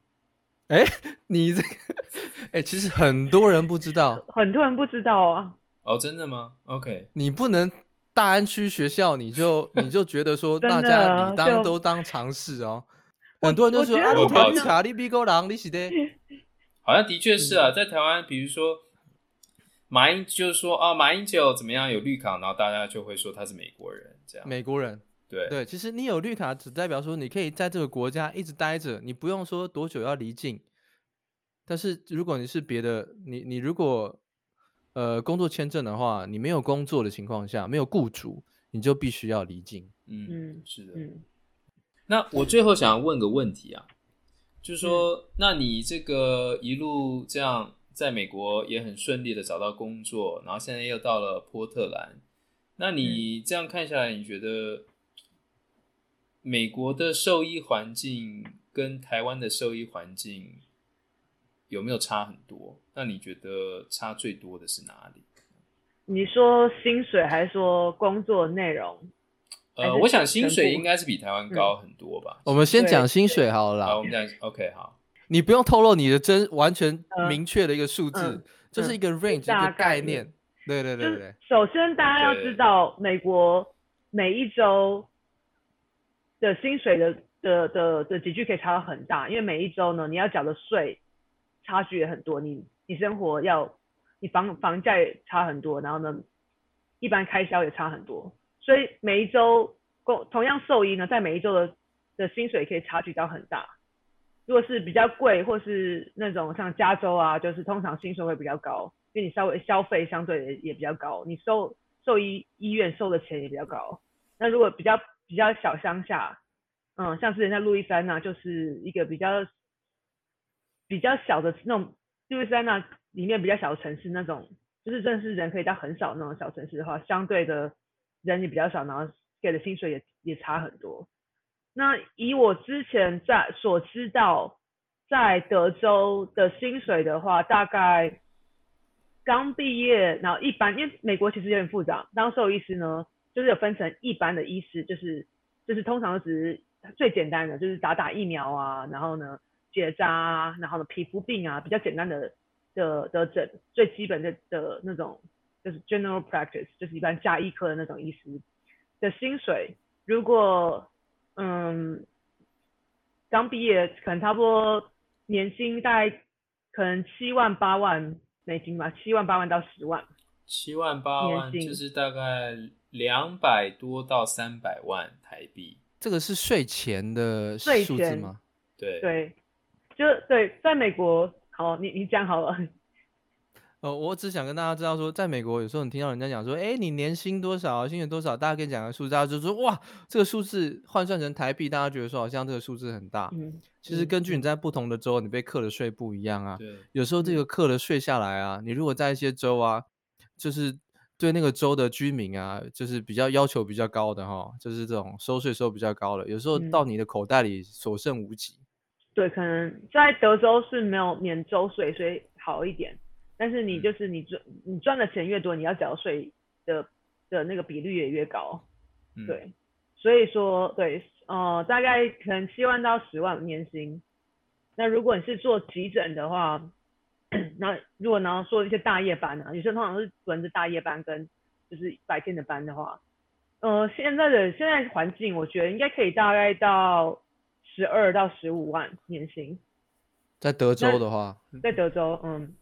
哎，你这个，哎，其实很多人不知道，很多人不知道啊。哦，真的吗？OK，你不能大安区学校，你就你就觉得说大家你当都当常识哦。很多人都说啊，你考绿卡，你比狗狼，你是的。好像的确是啊，在台湾，比如说马英就是说啊，马英九怎么样有绿卡，然后大家就会说他是美国人，这样。美国人。对对，其实你有绿卡，只代表说你可以在这个国家一直待着，你不用说多久要离境。但是如果你是别的，你你如果呃工作签证的话，你没有工作的情况下，没有雇主，你就必须要离境。嗯嗯，是的。嗯，那我最后想要问个问题啊，就是说，嗯，那你这个一路这样在美国也很顺利的找到工作，然后现在又到了波特兰，那你这样看下来，你觉得？美国的兽医环境跟台湾的兽医环境有没有差很多？那你觉得差最多的是哪里？你说薪水还是说工作内容？呃，我想薪水应该是比台湾高很多吧。嗯、我们先讲薪水好了啦。好，我们讲 OK 好。你不用透露你的真完全明确的一个数字，嗯嗯、就是一个 range、嗯、一个概念。对对对对。首先，大家要知道，美国每一周。的薪水的的的的集聚可以差到很大，因为每一周呢，你要缴的税差距也很多，你你生活要你房房价也差很多，然后呢，一般开销也差很多，所以每一周共同样兽医呢，在每一周的的薪水可以差距到很大。如果是比较贵，或是那种像加州啊，就是通常薪水会比较高，因为你稍微消费相对也也比较高，你收兽医医院收的钱也比较高。那如果比较比较小乡下，嗯，像是人家路易斯安那，就是一个比较比较小的那种路易斯安那里面比较小的城市那种，就是真的是人可以到很少那种小城市的话，相对的人也比较少，然后给的薪水也也差很多。那以我之前在所知道，在德州的薪水的话，大概刚毕业，然后一般，因为美国其实有点复杂，当兽医师呢。就是有分成一般的医师，就是就是通常都只是最简单的，就是打打疫苗啊，然后呢结扎啊，然后呢皮肤病啊，比较简单的的的诊，最基本的的那种就是 general practice，就是一般加医科的那种医师的薪水，如果嗯刚毕业，可能差不多年薪大概可能七万八万美金吧，七万八万到十万，七万八万就是大概。两百多到三百万台币，这个是税前的数字吗？对对，就对，在美国，好，你你讲好了。呃，我只想跟大家知道说，在美国有时候你听到人家讲说，哎，你年薪多少，薪水多少，大家跟你讲个数字，大家就说，哇，这个数字换算成台币，大家觉得说好像这个数字很大。嗯，其实根据你在不同的州，你被课的税不一样啊。对，有时候这个课的税下来啊，你如果在一些州啊，就是。对那个州的居民啊，就是比较要求比较高的哈，就是这种收税收比较高的，有时候到你的口袋里所剩无几。嗯、对，可能在德州是没有免州税，所以好一点。但是你就是你赚你赚的钱越多，你要缴税的的那个比率也越高。嗯、对，所以说对，呃，大概可能七万到十万年薪。那如果你是做急诊的话。那如果呢说一些大夜班、啊，有些通常是轮着大夜班跟就是白天的班的话，呃，现在的现在环境，我觉得应该可以大概到十二到十五万年薪。在德州的话，在德州，嗯，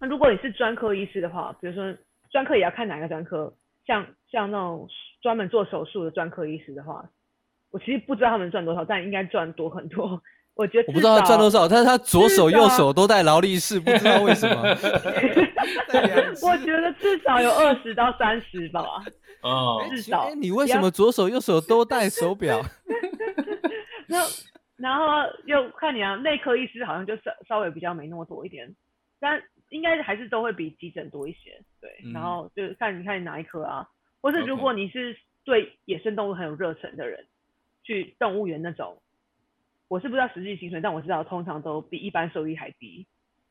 那如果你是专科医师的话，比如说专科也要看哪个专科，像像那种专门做手术的专科医师的话，我其实不知道他们赚多少，但应该赚多很多。我觉得我不知道他赚多少，但是他左手右手都戴劳力士，不知道为什么。我觉得至少有二十到三十吧。哦，至少。欸、你为什么左手右手都戴手表？然后，然后又看你啊，内科医师好像就稍稍微比较没那么多一点，但应该还是都会比急诊多一些。对，嗯、然后就看你看你哪一科啊，或是如果你是对野生动物很有热忱的人，去动物园那种。我是不知道实际薪水，但我知道通常都比一般收益还低。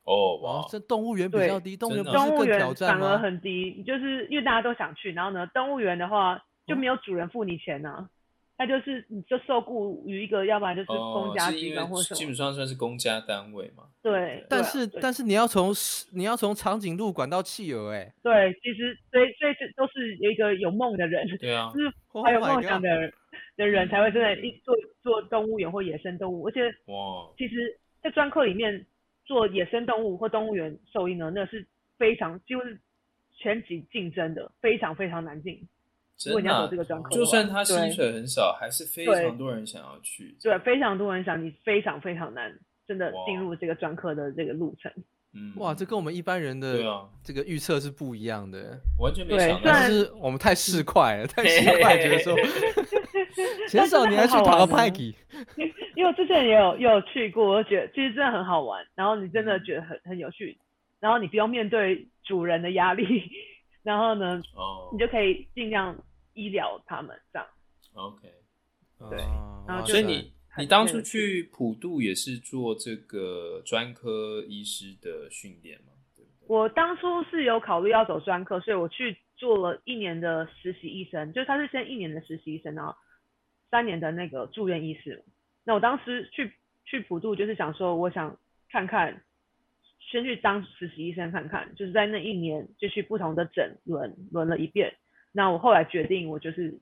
哦，哇，这动物园比较低，动物园动物园反而很低，就是因为大家都想去，然后呢，动物园的话就没有主人付你钱呢、啊，他就是你就受雇于一个，要不然就是公家机关或什么，基本上算是公家单位嘛。对，但是但是你要从你要从长颈鹿管到企鹅，哎，对，其实所以所以是都是有一个有梦的人，对啊，就是还有梦想的人的人才会真的一做做动物园或野生动物，而且哇，其实，在专科里面做野生动物或动物园兽医呢，那是非常几乎是全级竞争的，非常非常难进。如果你要走这个专科，就算他薪水很少，还是非常多人想要去。对，非常多人想，你非常非常难，真的进入这个专科的这个路程。嗯，哇，这跟我们一般人的这个预测是不一样的，完全没想到。但是我们太市侩了，太市侩，觉得说，选手你还去跑个派给？因为之前也有也有去过，我觉得其实真的很好玩。然后你真的觉得很很有趣，然后你不用面对主人的压力，然后呢，你就可以尽量。医疗他们这样，OK，对，然后所以你你当初去普渡也是做这个专科医师的训练吗？对不对？我当初是有考虑要走专科，所以我去做了一年的实习医生，就是他是先一年的实习医生，然后三年的那个住院医师。那我当时去去普渡就是想说，我想看看，先去当实习医生看看，就是在那一年就去不同的诊轮轮了一遍。那我后来决定，我就是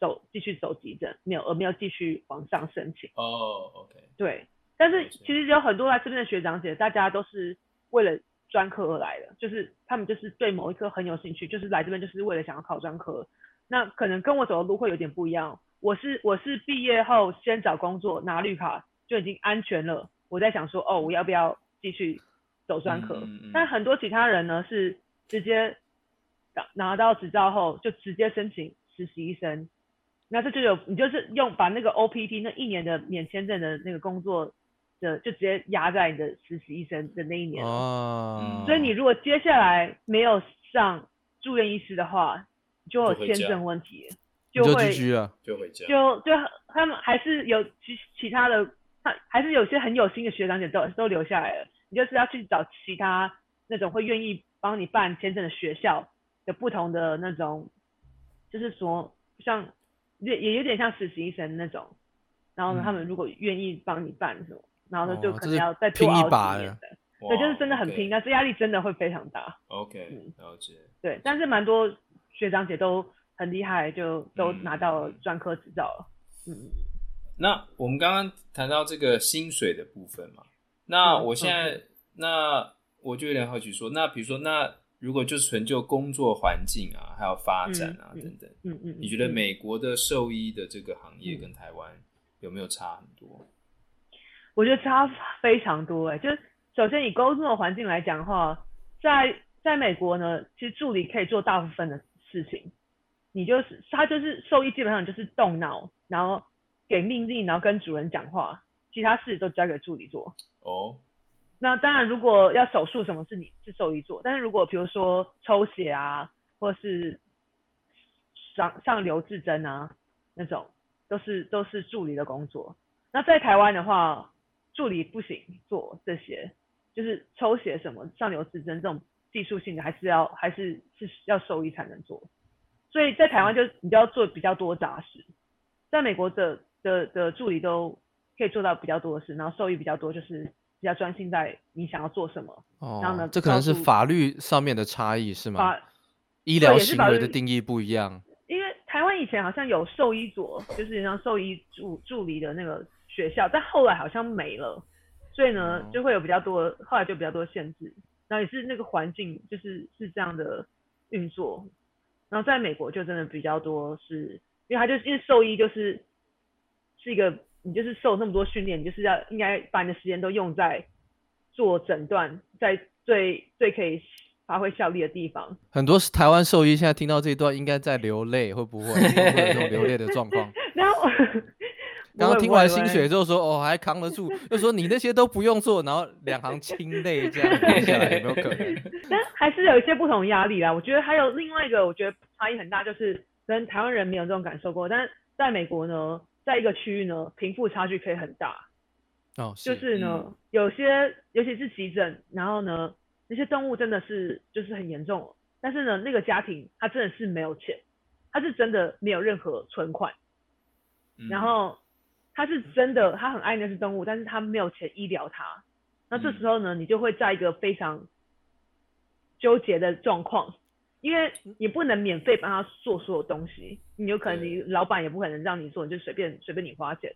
走继续走急诊，没有而没有继续往上申请。哦、oh，OK。对，但是其实有很多来这边的学长姐，大家都是为了专科而来的，就是他们就是对某一科很有兴趣，就是来这边就是为了想要考专科。那可能跟我走的路会有点不一样。我是我是毕业后先找工作拿绿卡就已经安全了，我在想说哦，我要不要继续走专科？嗯嗯嗯。但很多其他人呢是直接。拿到执照后就直接申请实习医生，那这就有你就是用把那个 OPT 那一年的免签证的那个工作的就直接压在你的实习医生的那一年哦，所以你如果接下来没有上住院医师的话，就有签证问题，就会就回家，就就他们还是有其其他的，他还是有些很有心的学长姐都都留下来了，你就是要去找其他那种会愿意帮你办签证的学校。有不同的那种，就是说像也也有点像实习生那种，然后呢，他们如果愿意帮你办什么，嗯、然后呢就可能要再多熬几年的，哦、拼一把的，对，就是真的很拼，但是压力真的会非常大。OK，嗯，了解。对，但是蛮多学长姐都很厉害，就都拿到专科执照了。嗯，那我们刚刚谈到这个薪水的部分嘛，那我现在、嗯、那我就有点好奇说，那比如说那。如果就纯就工作环境啊，还有发展啊、嗯、等等，嗯嗯，你觉得美国的兽医的这个行业跟台湾有没有差很多？我觉得差非常多哎、欸，就是首先以工作环境来讲的话，在在美国呢，其实助理可以做大部分的事情，你就是他就是兽医，基本上就是动脑，然后给命令，然后跟主人讲话，其他事都交给助理做。哦。那当然，如果要手术什么，是你是兽医做。但是如果比如说抽血啊，或是上上留置针啊，那种都是都是助理的工作。那在台湾的话，助理不行做这些，就是抽血什么、上留置针这种技术性的，还是要还是是要兽医才能做。所以在台湾就你就要做比较多杂事，在美国的的的助理都可以做到比较多的事，然后兽医比较多就是。比较专心在你想要做什么，哦、然后呢，这可能是法律上面的差异是吗？法医疗行为的定义不一样。因为台湾以前好像有兽医所，就是像兽医助助理的那个学校，但后来好像没了，所以呢，就会有比较多，后来就比较多限制。然后也是那个环境就是是这样的运作。然后在美国就真的比较多是，因为他就因为兽医就是是一个。你就是受那么多训练，你就是要应该把你的时间都用在做诊断，在最最可以发挥效力的地方。很多台湾兽医现在听到这一段，应该在流泪，会不会？会有这种流泪的状况？然后 刚刚听完心血之后说，哦，还扛得住，就说你那些都不用做，然后两行清泪这样接下来有没有可能？但还是有一些不同压力啦。我觉得还有另外一个，我觉得差异很大，就是跟台湾人没有这种感受过，但在美国呢。在一个区域呢，贫富差距可以很大。哦，是就是呢，嗯、有些尤其是急诊，然后呢，那些动物真的是就是很严重。但是呢，那个家庭他真的是没有钱，他是真的没有任何存款。嗯、然后他是真的，他很爱那只动物，但是他没有钱医疗它。那这时候呢，你就会在一个非常纠结的状况，因为你不能免费帮他做所有东西，你有可能你老板也不可能让你做，你就随便随便你花钱，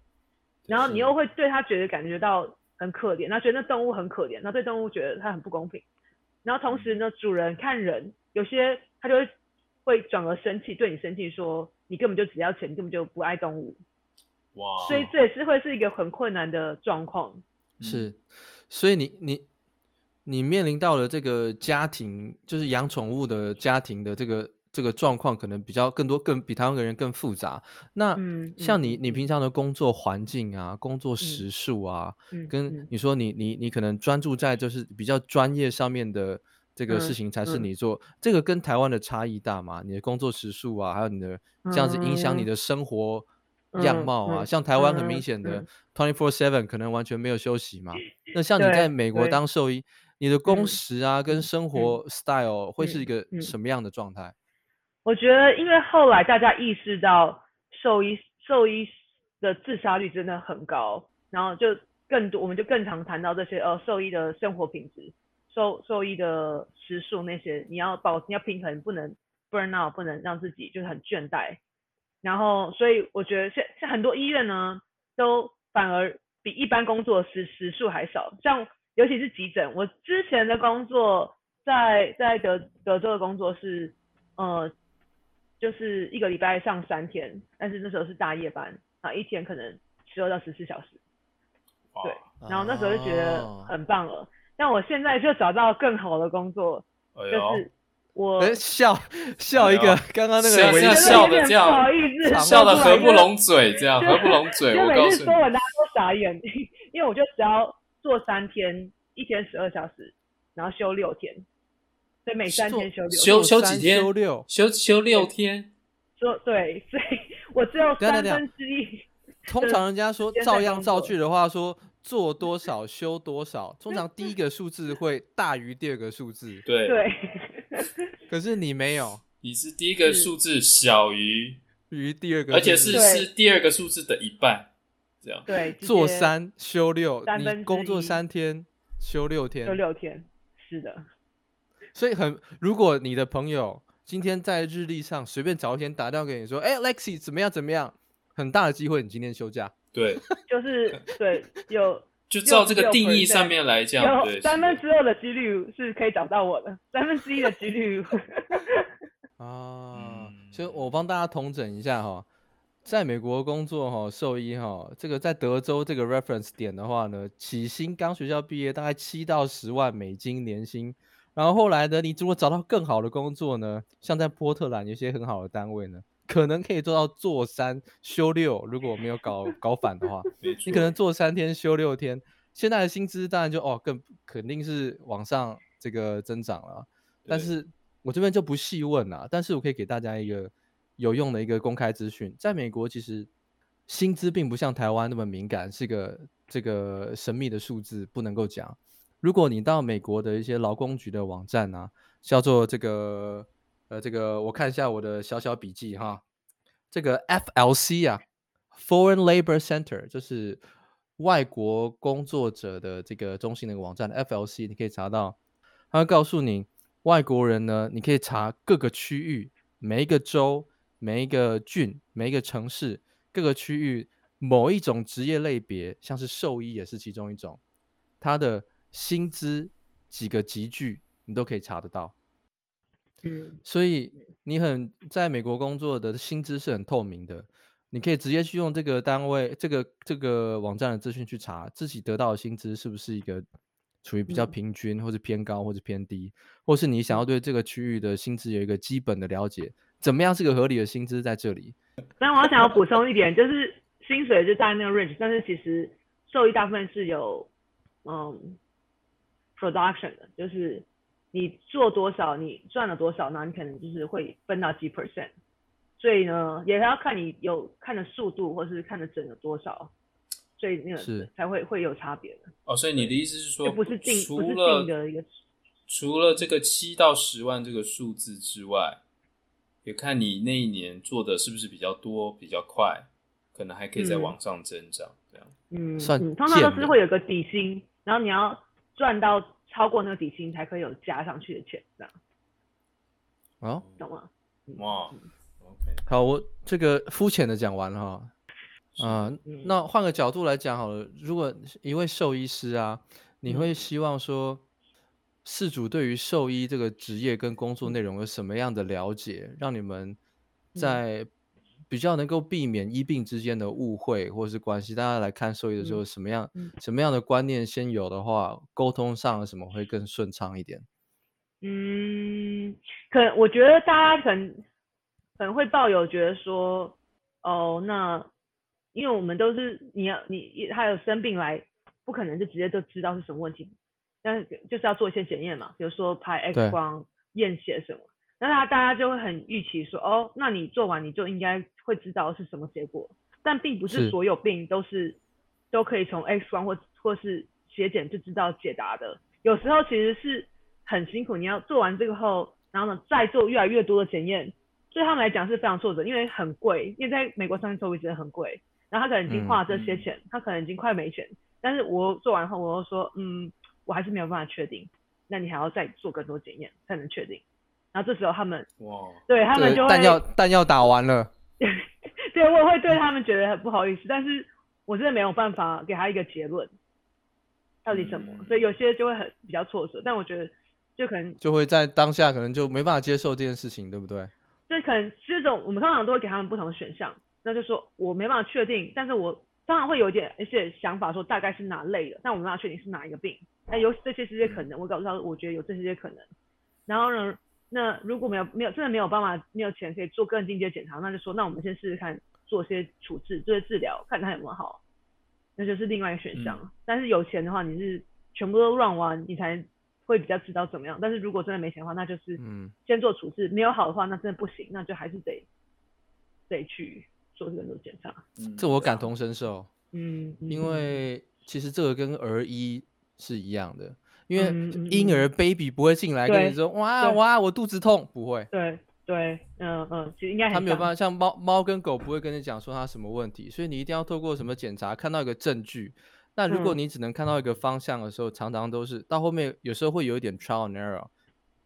然后你又会对他觉得感觉到很可怜，他觉得那动物很可怜，那对动物觉得他很不公平，然后同时呢，主人看人有些他就会会转而生气，对你生气说你根本就只要钱，你根本就不爱动物，哇，所以这也是会是一个很困难的状况，是，所以你你。你面临到了这个家庭，就是养宠物的家庭的这个这个状况，可能比较更多，更比台湾人更复杂。那像你，你平常的工作环境啊，工作时数啊，跟你说你你你可能专注在就是比较专业上面的这个事情才是你做，这个跟台湾的差异大吗？你的工作时数啊，还有你的这样子影响你的生活样貌啊，像台湾很明显的 twenty four seven 可能完全没有休息嘛。那像你在美国当兽医。你的工时啊，跟生活 style 会是一个什么样的状态？我觉得，因为后来大家意识到兽医兽医的自杀率真的很高，然后就更多，我们就更常谈到这些呃兽医的生活品质、兽兽医的时数那些，你要保你要平衡，不能 burn out，不能让自己就是很倦怠。然后，所以我觉得现像很多医院呢，都反而比一般工作时时数还少，像。尤其是急诊，我之前的工作在在德德州的工作是，呃，就是一个礼拜上三天，但是那时候是大夜班啊，一天可能十二到十四小时，对，然后那时候就觉得很棒了。哦、但我现在就找到更好的工作，哎、就是我笑笑一个，刚刚、哎、那个微笑的这样，不好意思，笑 的合不拢嘴，这样合不拢嘴，我告诉你，每次说完大家都傻眼，因为我就只要。做三天，一天十二小时，然后休六天，所以每三天休六休休几天？休六休休六天。说对，所以我只有三分之一。通常人家说照样造句的话，说做多少休多少，通常第一个数字会大于第二个数字。对对。可是你没有，你是第一个数字小于于第二个，而且是是第二个数字的一半。对，做三休六，你工作三天休六天，休六天，是的。所以很，如果你的朋友今天在日历上随便找一天打电话给你说，哎，Lexi 怎么样怎么样，很大的机会你今天休假。对，就是对，有 就照这个定义上面来讲，有三分之二的几率是可以找到我的，三分之一的几率。啊，所以我帮大家统整一下哈。在美国工作哈，兽医哈，这个在德州这个 reference 点的话呢，起薪刚学校毕业大概七到十万美金年薪，然后后来呢，你如果找到更好的工作呢，像在波特兰有些很好的单位呢，可能可以做到做三休六，如果没有搞搞反的话，你可能做三天休六天，现在的薪资当然就哦更肯定是往上这个增长了，但是我这边就不细问了，但是我可以给大家一个。有用的一个公开资讯，在美国其实薪资并不像台湾那么敏感，是个这个神秘的数字不能够讲。如果你到美国的一些劳工局的网站啊，叫做这个呃这个，我看一下我的小小笔记哈，这个 FLC 啊，Foreign Labor Center 就是外国工作者的这个中心的网站，FLC 你可以查到，它会告诉你外国人呢，你可以查各个区域每一个州。每一个郡、每一个城市、各个区域，某一种职业类别，像是兽医也是其中一种，它的薪资几个集聚，你都可以查得到。嗯，所以你很在美国工作的薪资是很透明的，你可以直接去用这个单位、这个这个网站的资讯去查自己得到的薪资是不是一个处于比较平均，或者偏高，或者偏低，或是你想要对这个区域的薪资有一个基本的了解。怎么样是个合理的薪资在这里？但我要想要补充一点，就是薪水就在那个 range，但是其实受益大部分是有嗯 production 的，就是你做多少，你赚了多少，那你可能就是会分到几 percent。所以呢，也要看你有看的速度，或是看的整有多少，所以那个是才会会有差别的。哦，所以你的意思是说，不是定除了不是定的一个，除了这个七到十万这个数字之外。也看你那一年做的是不是比较多、比较快，可能还可以再往上增长，嗯、这样。嗯，算嗯，通常都是会有个底薪，然后你要赚到超过那个底薪才可以有加上去的钱，这样。哦，懂吗？哇、嗯、，OK，好，我这个肤浅的讲完了哈。啊、呃，那换个角度来讲好了，如果一位兽医师啊，你会希望说，饲主对于兽医这个职业跟工作内容有什么样的了解，让你们在比较能够避免医病之间的误会或是关系？大家来看兽医的时候，什么样什么样的观念先有的话，沟通上什么会更顺畅一点？嗯，可我觉得大家可能可能会抱有觉得说，哦，那。因为我们都是你要你他有生病来，不可能就直接就知道是什么问题，但是就是要做一些检验嘛，比如说拍 X 光、验血什么，那他大家就会很预期说，哦，那你做完你就应该会知道是什么结果，但并不是所有病都是，是都可以从 X 光或或是血检就知道解答的，有时候其实是很辛苦，你要做完这个后，然后呢再做越来越多的检验，对他们来讲是非常挫折，因为很贵，因为在美国上面收费真的很贵。然后他可能已经花了这些钱，嗯、他可能已经快没钱，但是我做完后，我又说，嗯，我还是没有办法确定，那你还要再做更多检验才能确定。然后这时候他们，哇，对他们就会弹药弹药打完了，对，我也会对他们觉得很不好意思，但是我真的没有办法给他一个结论，到底什么，嗯、所以有些就会很比较挫折，但我觉得就可能就会在当下可能就没办法接受这件事情，对不对？就可能这种我们通常都会给他们不同的选项。那就说我没办法确定，但是我当然会有一点一些想法，说大概是哪类的，但我没办法确定是哪一个病。那有这些这些可能，我告诉他，我觉得有这些可能。然后呢，那如果没有没有真的没有办法没有钱可以做更进阶检查，那就说那我们先试试看做些处置，做些治疗，看他有没有好。那就是另外一个选项。嗯、但是有钱的话，你是全部都 run 完，你才会比较知道怎么样。但是如果真的没钱的话，那就是嗯先做处置，没有好的话，那真的不行，那就还是得得去。做更多检查，这我感同身受。嗯，因为其实这个跟儿医是一样的，因为婴儿 baby 不会进来跟你说哇哇我肚子痛，不会。对对，嗯嗯，其实应该他没有办法，像猫猫跟狗不会跟你讲说它什么问题，所以你一定要透过什么检查看到一个证据。那如果你只能看到一个方向的时候，常常都是到后面有时候会有一点 trial and error。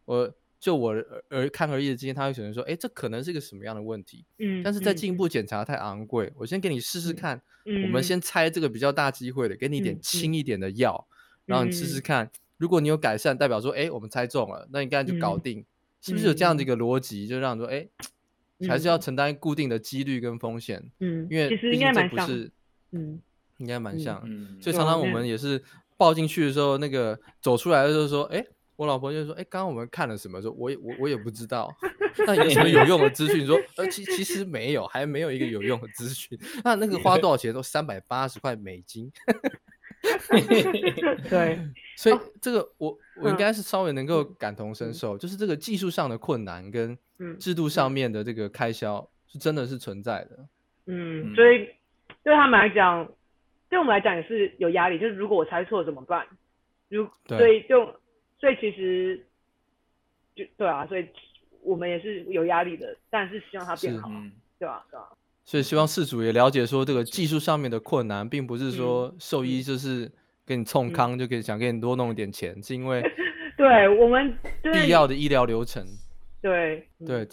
我。就我儿看儿医的经验，他会选择说，哎，这可能是一个什么样的问题？嗯，但是在进一步检查太昂贵，嗯、我先给你试试看。嗯、我们先猜这个比较大机会的，给你一点轻一点的药，嗯、然后你试试看。如果你有改善，代表说，哎，我们猜中了，那你刚才就搞定，嗯、是不是有这样的一个逻辑？就让你说，哎，还是要承担固定的几率跟风险。嗯，因为毕竟这不是，嗯，应该蛮像。嗯，所以常常我们也是抱进去的时候，那个走出来的时候说，哎。我老婆就说：“哎，刚刚我们看了什么？说，我也我我也不知道。那有什么有用的资讯？说，呃，其其实没有，还没有一个有用的资讯。那那个花 多少钱？都三百八十块美金。对，所以这个我我应该是稍微能够感同身受，就是这个技术上的困难跟制度上面的这个开销是真的是存在的。嗯，所以对他们来讲，对我们来讲也是有压力。就是如果我猜错了怎么办？如所以就。”所以其实就对啊，所以我们也是有压力的，但是希望它变好，嗯、对吧？对吧？所以希望事主也了解说，这个技术上面的困难，并不是说兽医就是给你冲康就可以想给你多弄一点钱，嗯、是因为 对我们必要的医疗流程。对对，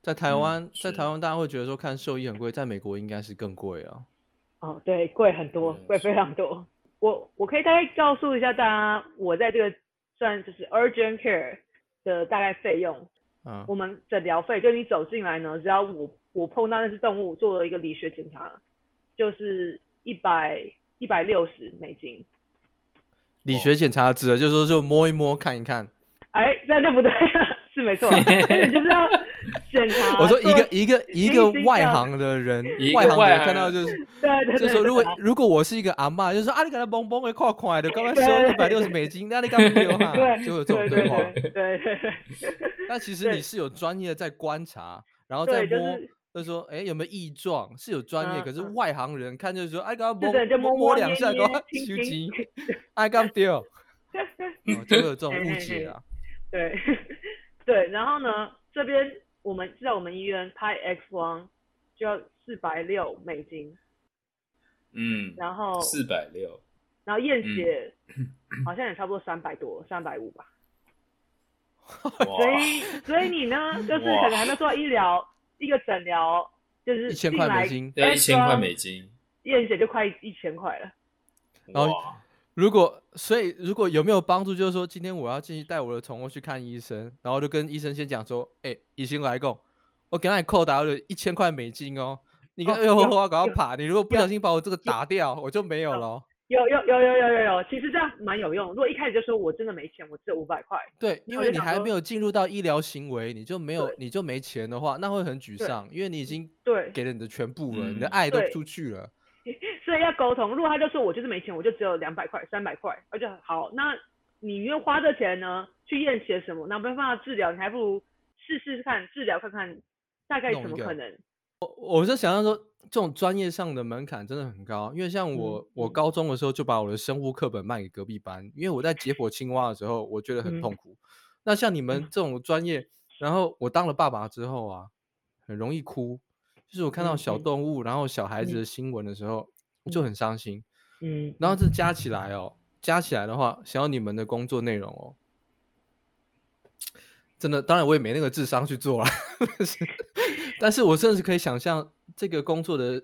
在台湾，嗯、在台湾大家会觉得说看兽医很贵，在美国应该是更贵啊。哦，对，贵很多，贵非常多。我我可以大概告诉一下大家，我在这个。算就是 urgent care 的大概费用，嗯，我们诊疗费，就你走进来呢，只要我我碰到那只动物做了一个理学检查，就是一百一百六十美金。理学检查指的就是说就摸一摸看一看。哎，那就不对了。是没错，你就是要检查。我说一个一个一个外行的人，外行的人看到就是，对对，就说如果如果我是一个阿嬷，就说啊，你给他嘣嘣的快快的，刚刚收一百六十美金，那你干嘛丢啊？就有这种对话。对对对。但其实你是有专业在观察，然后再摸，就说哎有没有异状？是有专业，可是外行人看就是说，哎刚刚摸摸摸两下，刚刚休息，哎刚丢，就会有这种误解啊。对。对，然后呢，这边我们在我们医院拍 X 光就要四百六美金，嗯，然后四百六，然后验血好像也差不多三百多，三百五吧。所以所以你呢，就是可能还没做到医疗一个诊疗，就是一千块美金，要一千块美金，验血就快一千块了。然后如果所以如果有没有帮助，就是说今天我要进去带我的宠物去看医生，然后就跟医生先讲说，哎、欸，医生来讲，我给你扣打了一千块美金哦。你看，哎呦，我要赶快爬！你如果不小心把我这个打掉，我就没有了。有有有有有有有，其实这样蛮有用。如果一开始就说我真的没钱，我只有五百块。对，因为你还没有进入到医疗行为，你就没有你就没钱的话，那会很沮丧，因为你已经对给了你的全部了，你的爱都出去了。所以要沟通。如果他就说我就是没钱，我就只有两百块、三百块，而且好，那你愿花这钱呢去验血什么？那没办法治疗，你还不如试试看治疗看看，大概怎么可能？我我就想要说，这种专业上的门槛真的很高，因为像我，嗯、我高中的时候就把我的生物课本卖给隔壁班，因为我在解剖青蛙的时候，我觉得很痛苦。嗯、那像你们这种专业，然后我当了爸爸之后啊，很容易哭，就是我看到小动物，嗯、然后小孩子的新闻的时候，嗯、就很伤心。嗯，然后这加。起来哦，加起来的话，想要你们的工作内容哦。真的，当然我也没那个智商去做了，但是我甚至可以想象这个工作的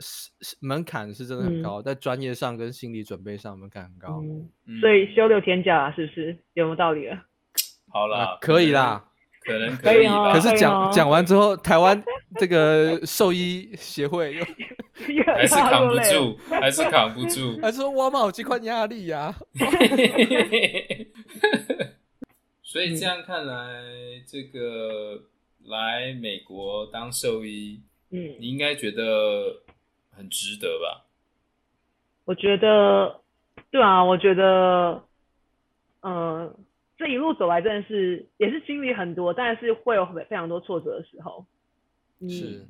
门槛是真的很高，嗯、在专业上跟心理准备上门槛很高。嗯、所以休六天假是不是有没有道理了？好了、啊，可以啦，可能 可以吧。可是讲讲完之后，台湾 这个兽医协会又 还是扛不住，还是扛不住，还是说我好这块压力呀、啊。所以这样看来，嗯、这个来美国当兽医，嗯，你应该觉得很值得吧？我觉得，对啊，我觉得，嗯、呃，这一路走来真的是也是经历很多，但是会有非常多挫折的时候。嗯、是，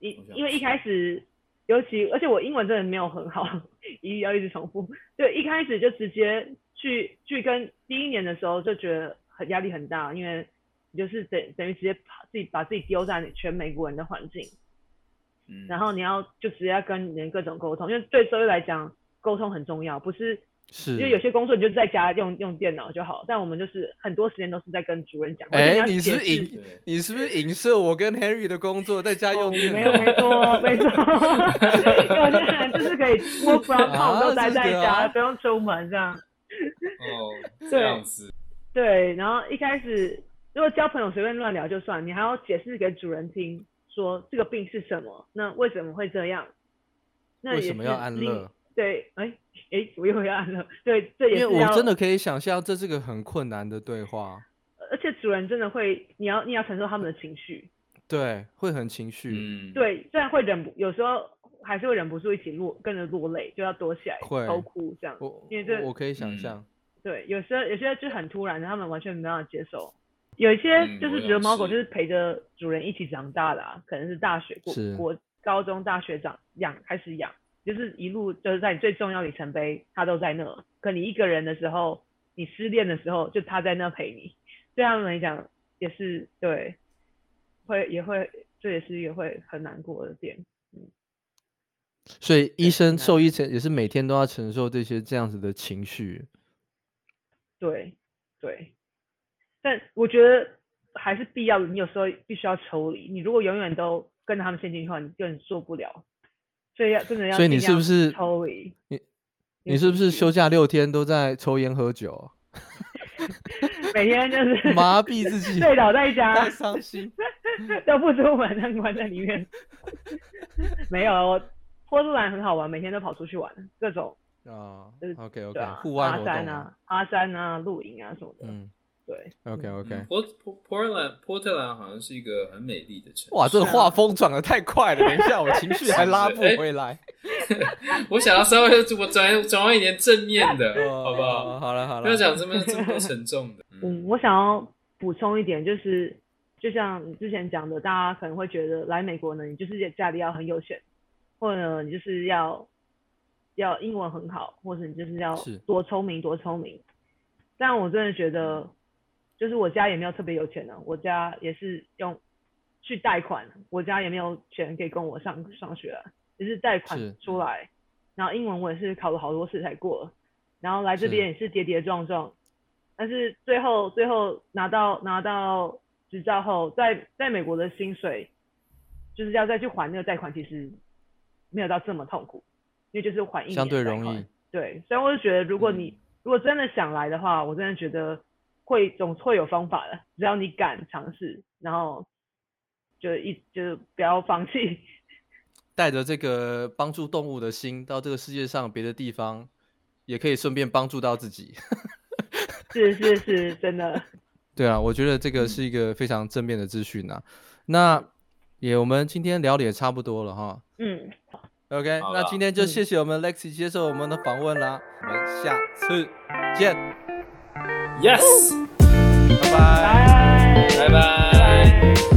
因因为一开始，尤其而且我英文真的没有很好，一要一直重复。对，一开始就直接去去跟第一年的时候就觉得。很压力很大，因为你就是等等于直接把自己把自己丢在全美国人的环境，嗯，然后你要就直接要跟人各种沟通，因为对社会来讲沟通很重要，不是是，因为有些工作你就在家用用电脑就好，但我们就是很多时间都是在跟主人讲。哎、欸，你是影你是不是影射我跟 Henry 的工作在家用电脑？没有，没错，没错，有些人就是可以 work from home 都待在家，啊、不用出门这样。哦，这样子。对，然后一开始如果交朋友随便乱聊就算，你还要解释给主人听，说这个病是什么，那为什么会这样？那为什么要安乐？对，哎哎，我又要安乐。对，这也是。因为我真的可以想象，这是个很困难的对话。而且主人真的会，你要你要承受他们的情绪。对，会很情绪。嗯。对，虽然会忍不，有时候还是会忍不住一起落，跟着落泪，就要躲起来，会偷哭这样。我因为这我可以想象。嗯对，有时候有些就很突然，他们完全没办法接受。有一些就是觉得猫狗就是陪着主人一起长大的啊，可能是大学过过高中、大学长养开始养，就是一路就是在你最重要里程碑，它都在那。可你一个人的时候，你失恋的时候，就它在那陪你。对他们来讲也是对，会也会这也是也会很难过的点。嗯，所以医生、兽医也是每天都要承受这些这样子的情绪。对，对，但我觉得还是必要的。你有时候必须要抽离。你如果永远都跟着他们陷进去的话，你根本做不了。所以要真的要。所以你是不是抽离？你你是不是休假六天都在抽烟喝酒？每天就是麻痹自己，醉倒在家，太伤心，都不出门，关在里面。没有，我波特兰很好玩，每天都跑出去玩，各种。啊，OK OK，户外活动，爬山啊，爬山啊，露营啊什么的。嗯，对，OK OK。波波波特兰，波特兰好像是一个很美丽的城市。哇，这个画风转的太快了，等一下我情绪还拉不回来。我想要稍微我转转换一点正面的，好不好？好了好了，不要讲这么这么沉重的。嗯，我想要补充一点，就是就像你之前讲的，大家可能会觉得来美国呢，你就是家里要很有钱，或者你就是要。要英文很好，或者你就是要多聪明多聪明。但我真的觉得，就是我家也没有特别有钱的，我家也是用去贷款，我家也没有钱可以供我上上学，就是贷款出来，然后英文我也是考了好多次才过，然后来这边也是跌跌撞撞，但是最后最后拿到拿到执照后，在在美国的薪水就是要再去还那个贷款，其实没有到这么痛苦，因为就是还一年相对容易。对，所以我就觉得，如果你、嗯、如果真的想来的话，我真的觉得会总会有方法的，只要你敢尝试，然后就一就不要放弃。带着这个帮助动物的心到这个世界上别的地方，也可以顺便帮助到自己。是是是，真的。对啊，我觉得这个是一个非常正面的资讯啊。那也我们今天聊的也差不多了哈。嗯。OK，那今天就谢谢我们 Lexi 接受我们的访问啦。嗯、我们下次见。Yes，拜拜，拜拜，拜拜。